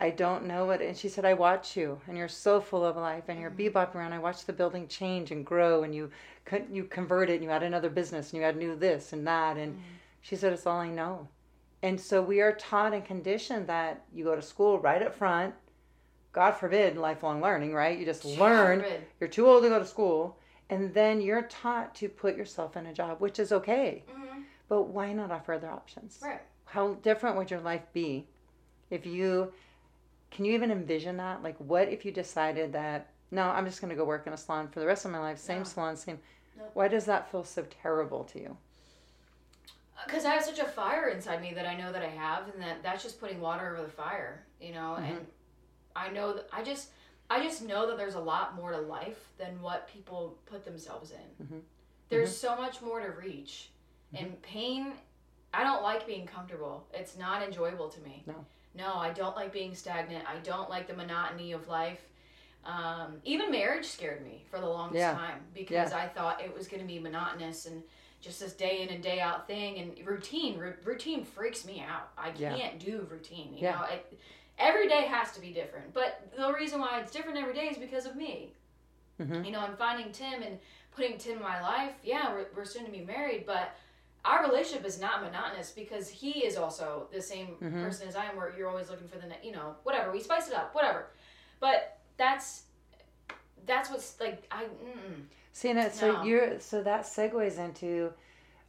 "I don't know what." And she said, "I watch you, and you're so full of life, and you're Mm-hmm. bebopping around. I watch the building change and grow, and you you converted, and you had another business, and you had new this and that." And Mm. she said, "It's all I know." And so we are taught and conditioned that you go to school right up front. God forbid lifelong learning, right? You just learn. Forbid. You're too old to go to school, and then you're taught to put yourself in a job, which is okay. Mhm. But why not offer other options? Right. How different would your life be if you can you even envision that? Like what if you decided that no, I'm just going to go work in a salon for the rest of my life, same No. salon, same No. Why does that feel so terrible to you? because I have such a fire inside me that I know that I have, and that that's just putting water over the fire, you know. Mm-hmm. And I know that I just, I just know that there's a lot more to life than what people put themselves in. Mhm. There's so much more to reach, Mm-hmm. and pain. I don't like being comfortable. It's not enjoyable to me. No. No, I don't like being stagnant. I don't like the monotony of life. Um, even marriage scared me for the longest Yeah. time because I thought it was going to be monotonous and just this day in and day out thing and routine. R- routine freaks me out. I can't do routine. You Yeah. know, it, every day has to be different. But the reason why it's different every day is because of me. Mhm. You know, I'm finding Tim and putting Tim in my life. Yeah, we're, we're soon to be married, but our relationship is not monotonous because he is also the same Mhm. person as I am, where you're always looking for the, ne- you know, whatever. We spice it up, whatever. But that's that's what's like. I mm, See, and it, so No. you're so that segues into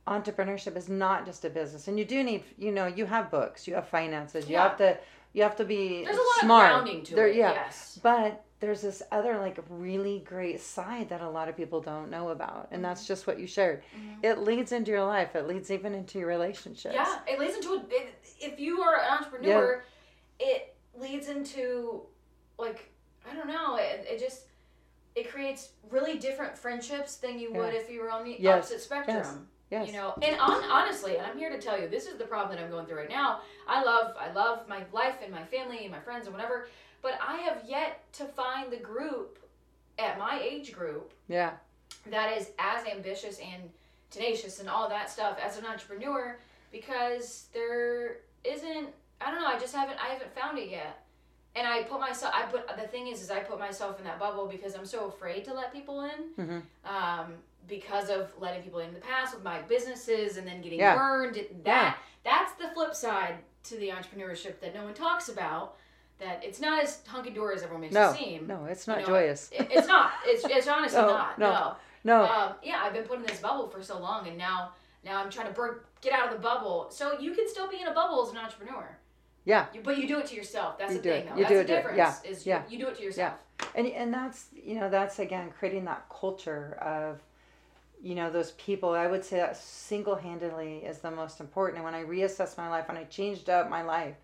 entrepreneurship is not just a business, and you do need, you know, you have books, you have finances, you Yeah. have to, you have to be there's a lot smart. of grounding to There- it. yeah. Yes. But there's this other like really great side that a lot of people don't know about, and that's just what you shared. Mhm. It leads into your life. It leads even into your relationships. Yeah, it leads into a, it, if you are an entrepreneur, it leads into like I don't know. It, it just it creates really different friendships than you would if you were on the Yes, opposite spectrum. Yes. You know, and on, honestly, and I'm here to tell you, this is the problem that I'm going through right now. I love, I love my life and my family and my friends and whatever, but I have yet to find the group at my age group Yeah. that is as ambitious and tenacious and all that stuff as an entrepreneur because there isn't. I don't know. I just haven't. I haven't found it yet. And I put myself. I put the thing is, is I put myself in that bubble because I'm so afraid to let people in Mhm. um, because of letting people in the past with my businesses and then getting Yeah. burned. That that's the flip side to the entrepreneurship that no one talks about. That it's not as hunky dory as everyone makes No. it seem. No, it's You not know, joyous. It- it's not. It's it's honestly No, not. no. No. Um, yeah, I've been put in this bubble for so long, and now now I'm trying to break, get out of the bubble. So you can still be in a bubble as an entrepreneur. Yeah. You, but you do it to yourself. That's You the thing, it. though. You That's do the it difference. Yeah. Is Yeah. You, you do it to yourself. Yeah. and and that's you know that's again creating that culture of you know those people i would say that single-handedly is the most important and when i reassessed my life when i changed up my life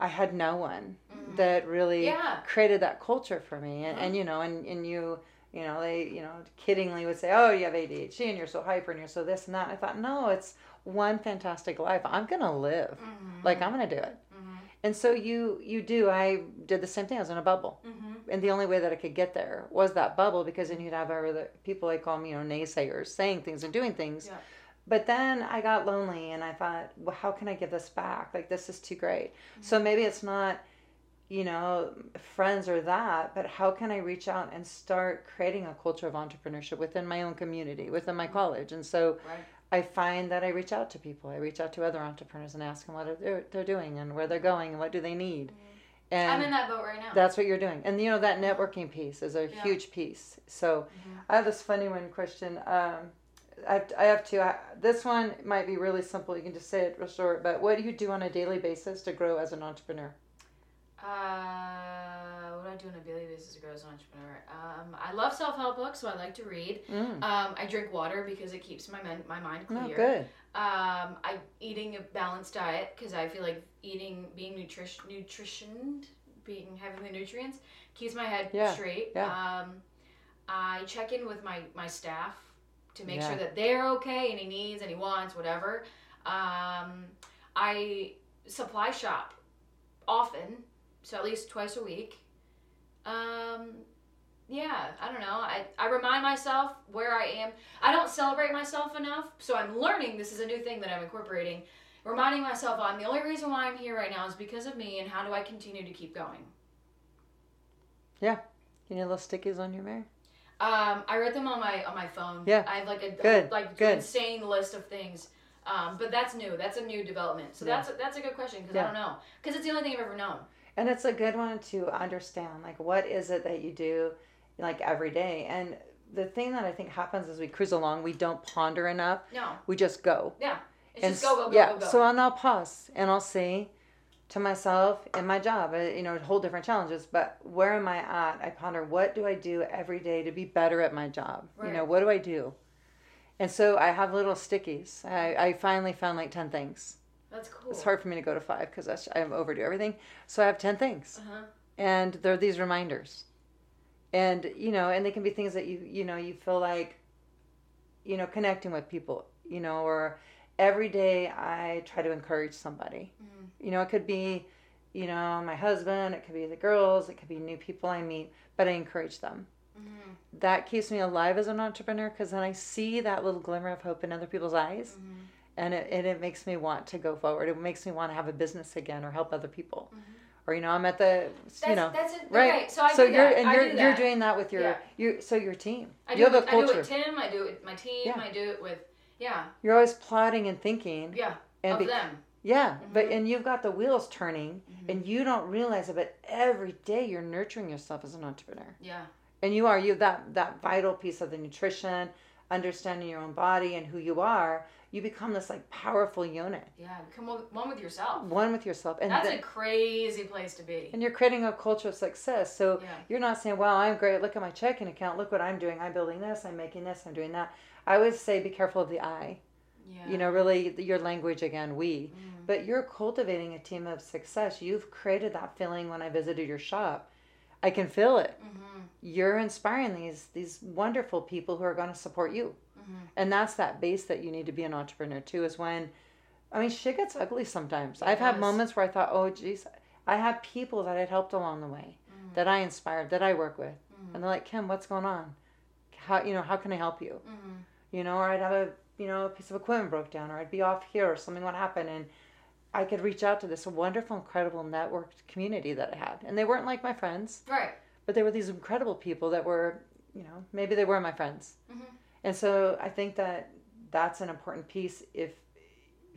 i had no one Mhm. that really Yeah. created that culture for me and, and you know and, and you you know they you know kiddingly would say oh you have adhd and you're so hyper and you're so this and that and i thought no it's one fantastic life i'm gonna live Mhm. like i'm gonna do it Mhm. and so you you do i did the same thing i was in a bubble Mhm. and the only way that I could get there was that bubble because then you'd have other people I call them, you know, naysayers saying things and doing things. Yeah. But then I got lonely and I thought, well, how can I give this back? Like, this is too great. Mm-hmm. So maybe it's not, you know, friends or that, but how can I reach out and start creating a culture of entrepreneurship within my own community, within my college? And so Right. I find that I reach out to people. I reach out to other entrepreneurs and ask them what they're, they're doing and where they're going and what do they need. And I'm in that boat right now. that's what you're doing. And you know that networking piece is a Yeah. huge piece. So Mhm. I have this funny one question. Um, I have, I have two. I, this one might be really simple. You can just say it real short. But what do you do on a daily basis to grow as an entrepreneur? Uh, what do I do on a daily basis to grow as an entrepreneur? Um, I love self help books, so I like to read. Mm. Um, I drink water because it keeps my men- my mind clear. Oh, good. Um, I eating a balanced diet because I feel like eating being nutrition nutritioned, being having the nutrients keeps my head Yeah, straight. yeah. Um, I check in with my my staff to make Yeah. sure that they're okay, any needs, any wants, whatever. Um, I supply shop often, so at least twice a week. Um, yeah, I don't know. I, I remind myself where I am. I don't celebrate myself enough, so I'm learning. This is a new thing that I'm incorporating. Reminding myself I'm the only reason why I'm here right now is because of me, and how do I continue to keep going? Yeah. You need little stickies on your mirror? Um, I wrote them on my on my phone. Yeah. I have like a Good, like good. insane list of things. Um, but that's new. That's a new development. So Yeah. that's a, that's a good question because Yeah. I don't know because it's the only thing I've ever known. And it's a good one to understand. Like, what is it that you do, like every day? And the thing that I think happens as we cruise along, we don't ponder enough. No, We just go. yeah, it's and just go go go yeah, go go. so I'll pause and I'll say to myself and my job, uh, you know, whole different challenges, but where am I at? I ponder what do I do every day to be better at my job? You know, what do I do? And so I have little stickies. I, I finally found like 10 things. that's cool. It's hard for me to go to five because I'm overdo everything. So I have 10 things. Uh huh. And they're these reminders. And, you know, and they can be things that you, you know, you feel like, you know, connecting with people, you know, or every day I try to encourage somebody. Mhm. You know, it could be, you know, my husband, it could be the girls, it could be new people I meet, but I encourage them. Mhm. That keeps me alive as an entrepreneur because then I see that little glimmer of hope in other people's eyes Mhm. and it, and it makes me want to go forward. It makes me want to have a business again or help other people. Mhm. Or, you know, I'm at the, That's, you know, that's it. right. Okay, so I so you're that. and you're do you're doing that with your Yeah. you so your team. I you do, have it, a with- I do it with Tim. I do it with my team. Yeah. I do it with Yeah. You're always plotting and thinking. Yeah. And of be- them. Yeah, but Mhm. and you've got the wheels turning, Mhm. and you don't realize it. But every day you're nurturing yourself as an entrepreneur, Yeah. and you are you have that that vital piece of the nutrition, understanding your own body and who you are. You become this like powerful unit, Yeah. Become one with yourself. one with yourself, and That's then- a crazy place to be. and you're creating a culture of success. So Yeah. you're not saying, "Wow, I'm great. Look at my checking account. Look what I'm doing. I'm building this. I'm making this. I'm doing that." I always say, be careful of the I. Yeah. You know, really your language again, we. Mm. But you're cultivating a team of success. You've created that feeling when I visited your shop. I can feel it. Mhm. You're inspiring these these wonderful people who are going to support you. Mhm. And that's that base that you need to be an entrepreneur too is when I mean shit gets ugly sometimes. It I've had moments where I thought, "Oh geez, I have people that I'd helped along the way Mhm. that I inspired, that I work with." Mhm. And they're like, "Kim, what's going on? How, you know, how can I help you?" You know, or I'd have a you know a piece of equipment broke down, or I'd be off here, or something would happen, and I could reach out to this wonderful, incredible networked community that I had, and they weren't like my friends, Right. but they were these incredible people that were, you know, maybe they were my friends, Mhm. and so I think that that's an important piece. If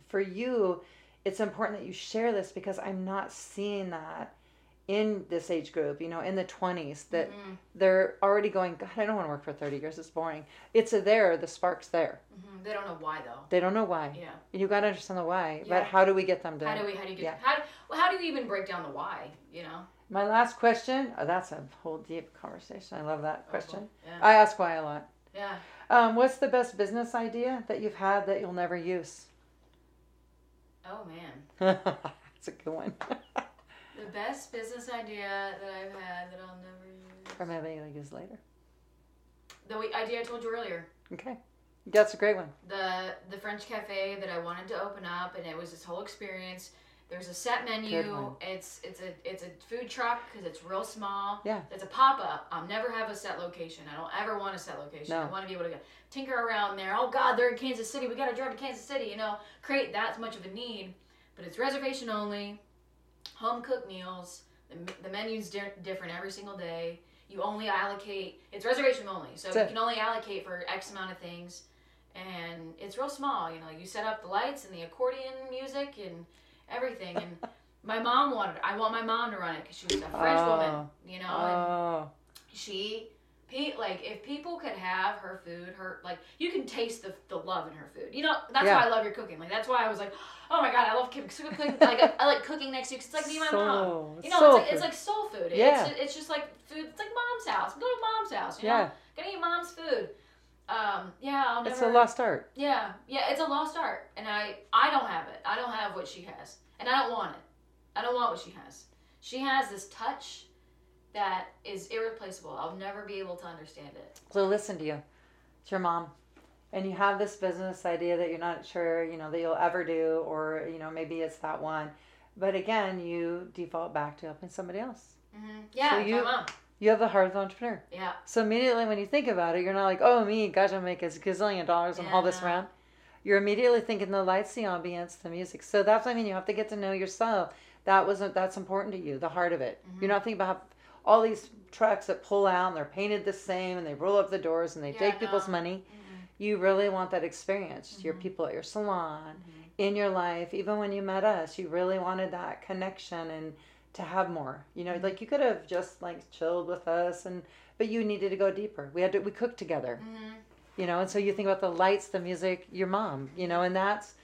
for you, it's important that you share this because I'm not seeing that in this age group, you know, in the 20s, that Mhm. they're already going, God, I don't want to work for 30 years. It's boring. It's a there, the spark's there. Mhm. They don't know why though. They don't know why. Yeah. You got to understand the why. Yeah. But how do we get them to? How do we? How do you get? Yeah. How? Well, how do you even break down the why? You know. My last question. Oh, that's a whole deep conversation. I love that question. Yeah. I ask why a lot. yeah. Um, what's the best business idea that you've had that you'll never use? Oh man. that's a good one. The best business idea that I've had that I'll never use. or maybe you'll use later. The we- idea I told you earlier. Okay. That's a great one. The the French cafe that I wanted to open up, and it was this whole experience. There's a set menu. It's it's a it's a food truck because it's real small. Yeah. It's a pop up. I'll never have a set location. I don't ever want a set location. No. I want to be able to go tinker around there. Oh God, they're in Kansas City. We got to drive to Kansas City. You know, create that much of a need. But it's reservation only. Home cooked meals. The, me- the menu's di- different every single day. You only allocate. It's reservation only, so That's you can only allocate for X amount of things. And it's real small. You know, you set up the lights and the accordion music and everything. And my mom wanted. I want my mom to run it because she was a French woman. Oh. You know, and Oh. she pe- like if people could have her food her like you can taste the, the love in her food. You know that's Yeah. why i love your cooking. Like that's why i was like oh my god i love cooking. Like I, I like cooking next to you 'cause it's like me and my mom. You know Soul it's like, it's like soul food. Yeah. it's, it's just like food it's like mom's house. Go to mom's house you know? Yeah. gonna eat mom's food. Um yeah i'll never It's a lost art. yeah yeah it's a lost art. And i i don't have it. I don't have what she has. And i don't want it. I don't want what she has. She has this touch that is irreplaceable i'll never be able to understand it So listen to you. It's your mom. And you have this business idea that you're not sure, you know, that you'll ever do, or, you know, maybe it's that one. But again, you default back to helping somebody else. Mm-hmm. Yeah, So you-. You have the heart of the entrepreneur. Yeah, So immediately when you think about it, you're not like, oh, me, gosh, I'm making a gazillion dollars and Yeah, haul this around. You're immediately thinking the lights, the ambience, the music. So that's what I mean. You have to get to know yourself. That wasn't that's important to you, the heart of it. Mm-hmm. You're not thinking about all these trucks that pull out and they're painted the same and they roll up the doors and they Yeah, take people's money. Mhm. You really want that experience. Your Mhm. people at your salon, Mhm. in your life, even when you met us, you really wanted that connection and to have more. You know, like you could have just like chilled with us and but you needed to go deeper. We had to we cooked together. Mhm. You know, and so you think about the lights, the music, your mom, you know, and that's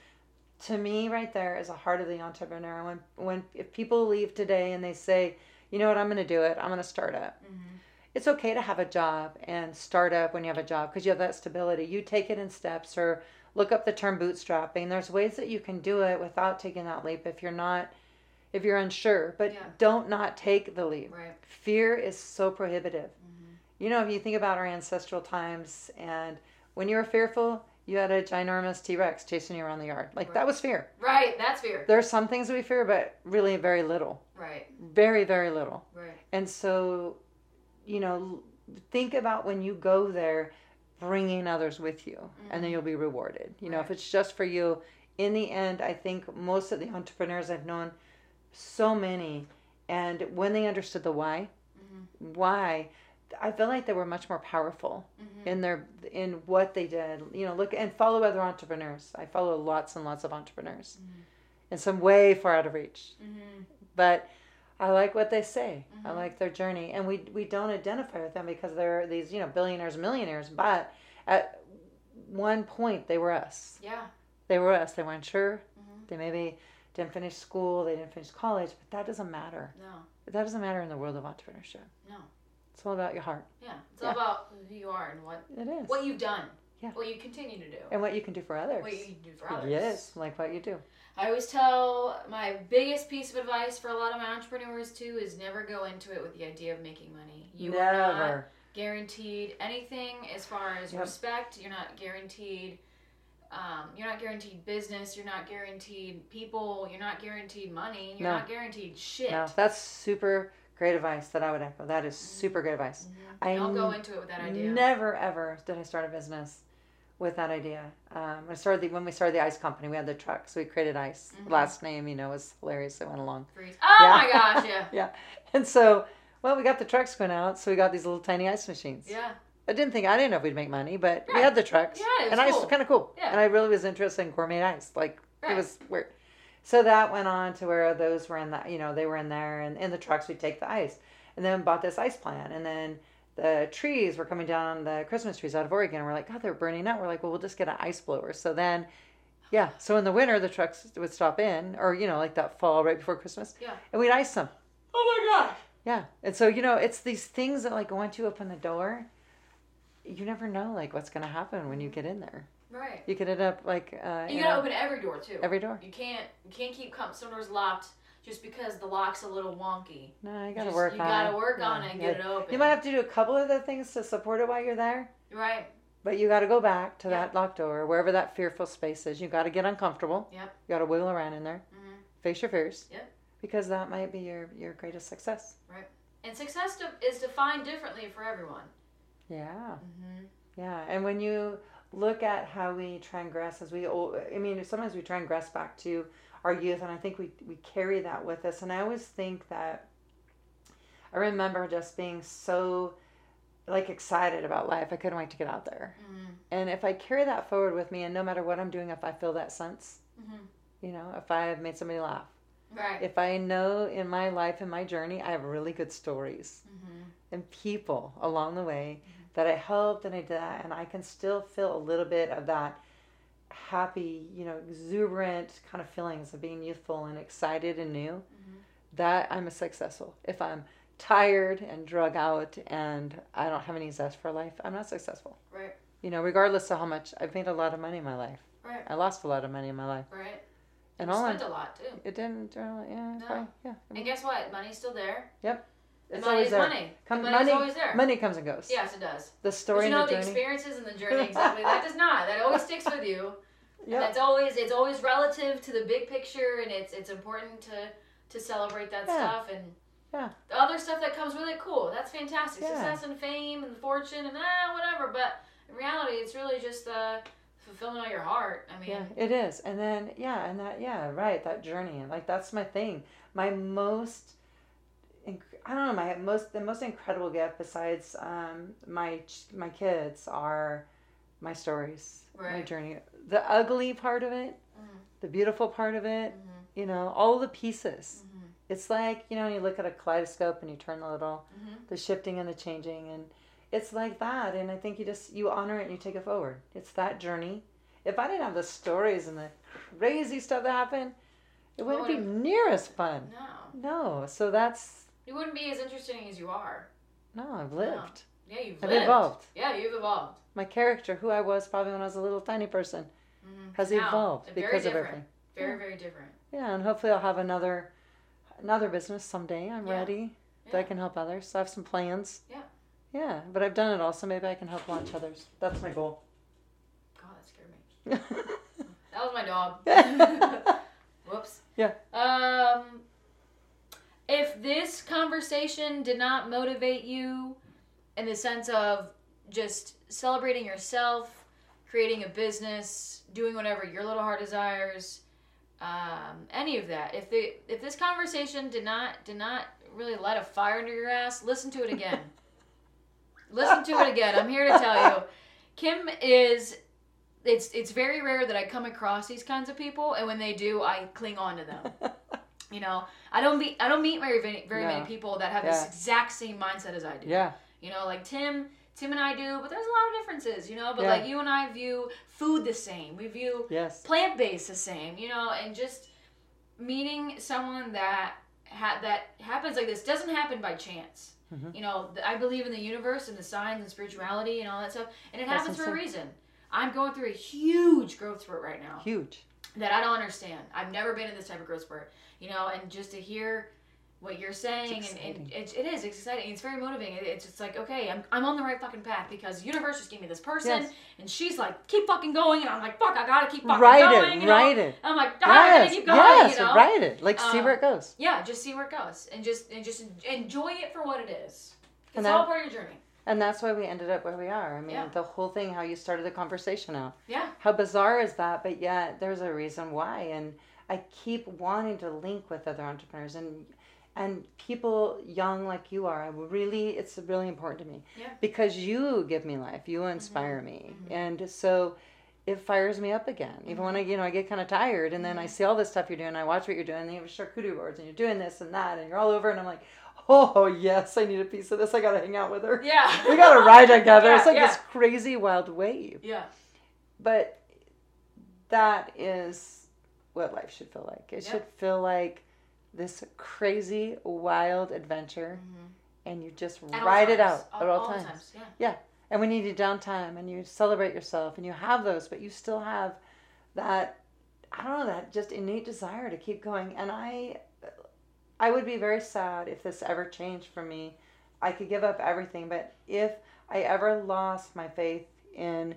to me right there is the heart of the entrepreneur. When when if people leave today and they say, you know what, I'm gonna do it, I'm gonna start up. Mhm. It's okay to have a job and start up when you have a job because you have that stability. You take it in steps or look up the term bootstrapping. There's ways that you can do it without taking that leap if you're not if you're unsure. But Yeah. don't not take the leap. Right. Fear is so prohibitive. Mhm. You know, if you think about our ancestral times and when you were fearful, you had a ginormous T Rex chasing you around the yard. Like that was fear. Right. That's fear. There are some things we fear, but really very little. Right. Very, very little. Right. And so, you know, think about when you go there, bringing others with you, and then Mhm. you'll be rewarded. You know, if it's just for you, in the end, I think most of the entrepreneurs I've known, so many, and when they understood the why, Mhm. why, I feel like they were much more powerful Mhm. in their in what they did. You know, look and follow other entrepreneurs. I follow lots and lots of entrepreneurs, Mhm. and some way far out of reach. Mhm. But I like what they say. I Mhm. like their journey, and we we don't identify with them because they're these you know billionaires, millionaires. But at one point, they were us. Yeah. They were us. They weren't sure. Mhm. They maybe didn't finish school. They didn't finish college. But that doesn't matter. No. That doesn't matter in the world of entrepreneurship. No. It's all about your heart. Yeah. It's Yeah. all about who you are and what It is. what you've done. Yeah. What you continue to do. and what you can do for others. What you do for others. Yes, like what you do. I always tell my biggest piece of advice for a lot of my entrepreneurs too is never go into it with the idea of making money. You are not Never. guaranteed anything as far as Yep. respect. You're not guaranteed. Um, you're not guaranteed business. You're not guaranteed people. You're not guaranteed money. You're No. not guaranteed shit. No, that's super great advice that I would echo. That is super great advice. Mhm. I Don't go into it with that idea. Never ever did I start a business with that idea. Um, I started the, when we started the ice company. We had the truck, so we created ice. Mhm. Last name, you know, was hilarious. It went along. Freeze. Oh Yeah. my gosh! Yeah. Yeah, and so well, we got the trucks going out, so we got these little tiny ice machines. Yeah. I didn't think I didn't know if we'd make money, but we had the trucks. Yeah, and ice was kind of cool. Yeah. And I really was interested in gourmet ice. Like Right. it was weird. So that went on to where those were in the you know they were in there and in the trucks we'd take the ice, and then bought this ice plant, and then the trees were coming down the Christmas trees out of Oregon. And we're like, God, they're burning up. We're like, well, we'll just get an ice blower. So then. Yeah, so in the winter the trucks would stop in, or you know, like that fall right before Christmas, Yeah. and we'd ice them. Oh my gosh. Yeah. And so, you know, it's these things that like once you open the door, you never know like what's going to happen when you get in there. Right. You could end up like uh You you gotta know, open every door too. every door. You can't you can't keep com- some doors locked just because the lock's a little wonky. No, you got to Just- work you on gotta it. work on Yeah, it and yeah. get it open. You might have to do a couple of the things to support it while you're there, right. but you got to go back to Yeah. that locked door, wherever that fearful space is. You got to get uncomfortable. Yep. You got to wiggle around in there. Mm-hmm. Face your fears. Yep. Because that might be your your greatest success. Right. And success de- is defined differently for everyone. Yeah. Mm-hmm. Yeah, and when you look at how we transgress as we, ol- I mean, sometimes we transgress back to our youth, and I think we we carry that with us. And I always think that I remember just being so like excited about life. I couldn't wait to get out there. Mm-hmm. And if I carry that forward with me, and no matter what I'm doing, if I feel that sense, Mm-hmm. you know, if I have made somebody laugh, Right. if I know in my life and my journey, I have really good stories mm-hmm. and people along the way that I helped and I did that, and I can still feel a little bit of that happy, you know, exuberant kind of feelings of being youthful and excited and new. Mm-hmm. That I'm a successful. If I'm tired and drug out and I don't have any zest for life, I'm not successful. Right. You know, regardless of how much I've made a lot of money in my life. Right. I lost a lot of money in my life, Right. and you all I, spent a lot too. it didn't really, yeah, No. probably, yeah. And guess what? Money's still there. It's money always is there. money. Come, money's money, always there. money comes and goes. Yes, it does. The But story you know and the the experiences and the journey exactly. that does not. That always sticks with you. Yep. that's always it's always relative to the big picture, and it's it's important to to celebrate that Yeah. stuff and Yeah. the other stuff that comes with it. Cool, that's fantastic. Yeah. Success and fame and fortune and ah whatever. But in reality, it's really just the fulfillment of your heart. I mean, Yeah, it is. And then yeah, and that yeah, right, that journey. Like that's my thing. My most I don't know, my most the most incredible gift besides um my my kids are my stories, my journey. The ugly part of it, Mhm. the beautiful part of it, Mhm. you know, all the pieces. Mhm. It's like, you know, you look at a kaleidoscope and you turn the little Mhm. the shifting and the changing and it's like that and i think you just you honor it and you take it forward it's that journey if i didn't have the stories and the crazy stuff that happened it wouldn't be near as fun No, no so that's you wouldn't be as interesting as you are. no i've lived Yeah, you've i've lived. evolved Yeah, you've evolved. my character who i was probably when i was a little tiny person Mhm. has Now, evolved because of everything Very, Yeah. very different. yeah and hopefully i'll have another another business someday i'm Yeah. ready that i can help others so i have some plans Yeah. yeah but i've done it all so maybe i can help launch others that's my goal God, that scared me. That was my dog. Whoops. Yeah. Um, if this conversation did not motivate you in the sense of just celebrating yourself, creating a business, doing whatever your little heart desires, um, any of that, if the if this conversation did not did not really light a fire under your ass, listen to it again. Listen to it again. I'm here to tell you, Kim is. It's it's very rare that I come across these kinds of people, and when they do, I cling on to them. You know, I don't meet I don't meet very very, many people that have this exact same mindset as I do. Yeah. You know, like Tim, Tim and I do, but there's a lot of differences. You know, but Yeah. like you and I view food the same. We view Yes. plant based the same. You know, and just meeting someone that ha- that happens like this doesn't happen by chance. Mhm. You know, th- I believe in the universe and the signs and spirituality and all that stuff, and it That's happens for a reason. I'm going through a huge growth spurt right now Huge. That I don't understand. I've never been in this type of growth spurt, you know, and just to hear what you're saying, and, and it's, it is it's exciting. It's very motivating. It, it's just like, okay, I'm, I'm on the right fucking path because universe just gave me this person, Yes. and she's like, keep fucking going, and I'm like, fuck, I gotta keep fucking Write going. it. you know? Write it. I'm like, ah, I gotta Yes. keep going, Yes. you know. Write it. Like see Um, where it goes. Yeah, just see where it goes, and just and just enjoy it for what it is. It's And all part of your journey. And that's why we ended up where we are. I mean, Yeah. the whole thing, how you started the conversation out. Yeah. How bizarre is that? But yet, there's a reason why. And I keep wanting to link with other entrepreneurs and and people young like you are. I really, it's really important to me Yeah. because you give me life. You mm-hmm. inspire me, mm-hmm. and so it fires me up again. Even when I, mm-hmm. you know, I get kind of tired, and then I see all this stuff you're doing. I watch what you're doing. And you have charcuterie boards, and you're doing this and that, and you're all over, and I'm like, oh yes, I need a piece of this. I gotta hang out with her. Yeah. We gotta ride together. Yeah, it's like yeah. this crazy wild wave. Yeah. But that is what life should feel like. It Yep. should feel like this crazy wild adventure, Mhm. and you just At ride it times. out at all, the times. Yeah. And when you need downtime and you celebrate yourself and you have those, but you still have that I don't know that just innate desire to keep going. And I I would be very sad if this ever changed for me. I could give up everything, but if I ever lost my faith in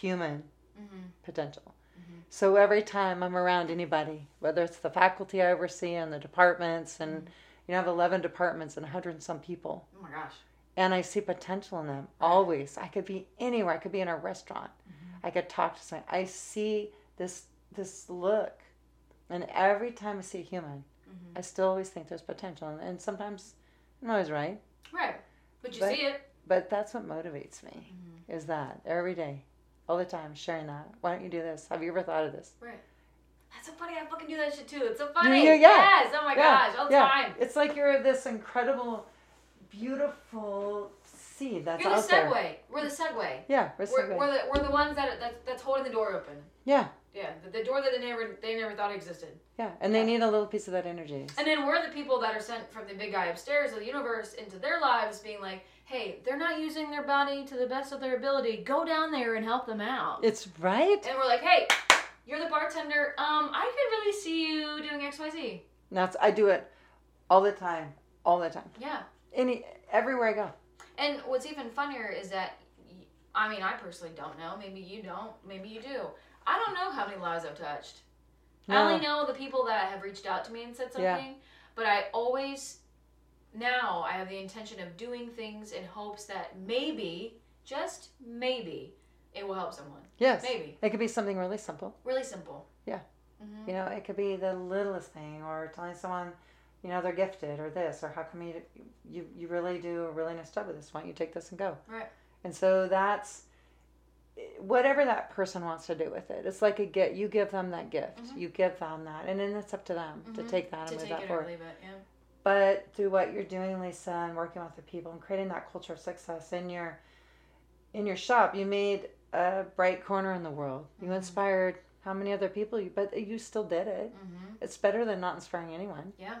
human Mm-hmm. potential. Mm-hmm. So every time I'm around anybody, whether it's the faculty I oversee and the departments, and mm-hmm. you know, I have 11 departments and 100 and some people, Oh my gosh. and I see potential in them always. I could be anywhere. I could be in a restaurant. Mm-hmm. I could talk to someone. I see this this look, and every time I see a human, I still always think there's potential. And, and sometimes I'm always right, Right. But you But- see it. but that's what motivates me. Mm-hmm. Is that every day, all the time, sharing that. Why don't you do this? Have you ever thought of this? Right. That's so funny. I fucking do that shit too. It's so funny. you? Yeah. Yes. Oh my gosh. All the time. It's like you're this incredible, beautiful seed that's You're the out there. segue. We're the segue. Yeah, we're, We're, we're the we're the ones that that's, that's holding the door open. yeah, Yeah, the, the door that they never they never thought existed. yeah, and they need a little piece of that energy. And then we're the people that are sent from the big guy upstairs of the universe into their lives, being like, "Hey, they're not using their body to the best of their ability. Go down there and help them out." It's right. And we're like, "Hey, you're the bartender. Um, I could really see you doing X, Y, Z." That's I do it all the time, all the time. Yeah. Any everywhere I go. And what's even funnier is that, I mean, I personally don't know. Maybe you don't. Maybe you do. I don't know how many lives I've touched. I only know the people that have reached out to me and said something. Yeah. But I always, now, I have the intention of doing things in hopes that maybe, just maybe, it will help someone. Yes. Maybe. It could be something really simple. Really simple. Yeah. hmm You know, it could be the littlest thing, or telling someone, you know, they're gifted, or this, or how come you you you really do a really nice job with this? Why don't you take this and go? Right. And so that's whatever that person wants to do with it. It's like a gift. You give them that gift. Mhm. You give them that, and then it's up to them to Mhm. take that To and move that forward. it. Yeah. But through what you're doing, Lisa, and working with the people and creating that culture of success in your in your shop, you made a bright corner in the world. You Mhm. inspired how many other people? You, but you still did it. hmm It's better than not inspiring anyone. Yeah.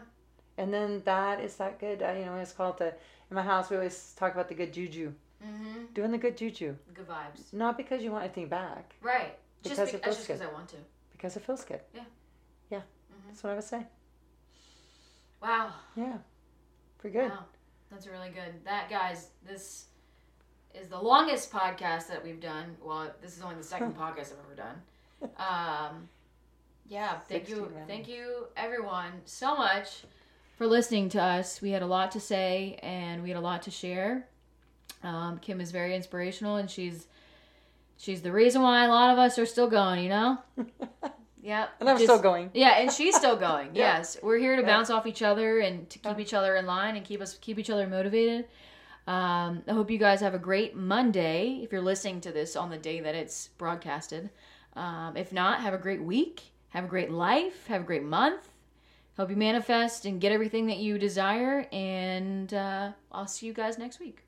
And then that is that good. Uh, you know, it's called the. In my house, we always talk about the good juju. Hmm Doing the good juju, Good vibes. not because you want anything back, Right. Just Because be- it feels just because good. I want to. because it feels good. Yeah. Yeah. Mhm. That's what I would say. Wow. Yeah. Pretty good. Wow, that's really good. That guys, this is the longest podcast that we've done. Well, this is only the second podcast I've ever done. Um, yeah, thank you, minutes. thank you, everyone, so much for listening to us. We had a lot to say and we had a lot to share. Um, Kim is very inspirational, and she's she's the reason why a lot of us are still going. You know. yeah, And I'm Just, still going. Yeah, and she's still going. yeah. Yes. We're here to yeah. bounce off each other and to keep yeah. each other in line and keep us keep each other motivated. Um, I hope you guys have a great Monday if you're listening to this on the day that it's broadcasted. Um, if not, have a great week. Have a great life. Have a great month. Hope you manifest and get everything that you desire. And uh, I'll see you guys next week.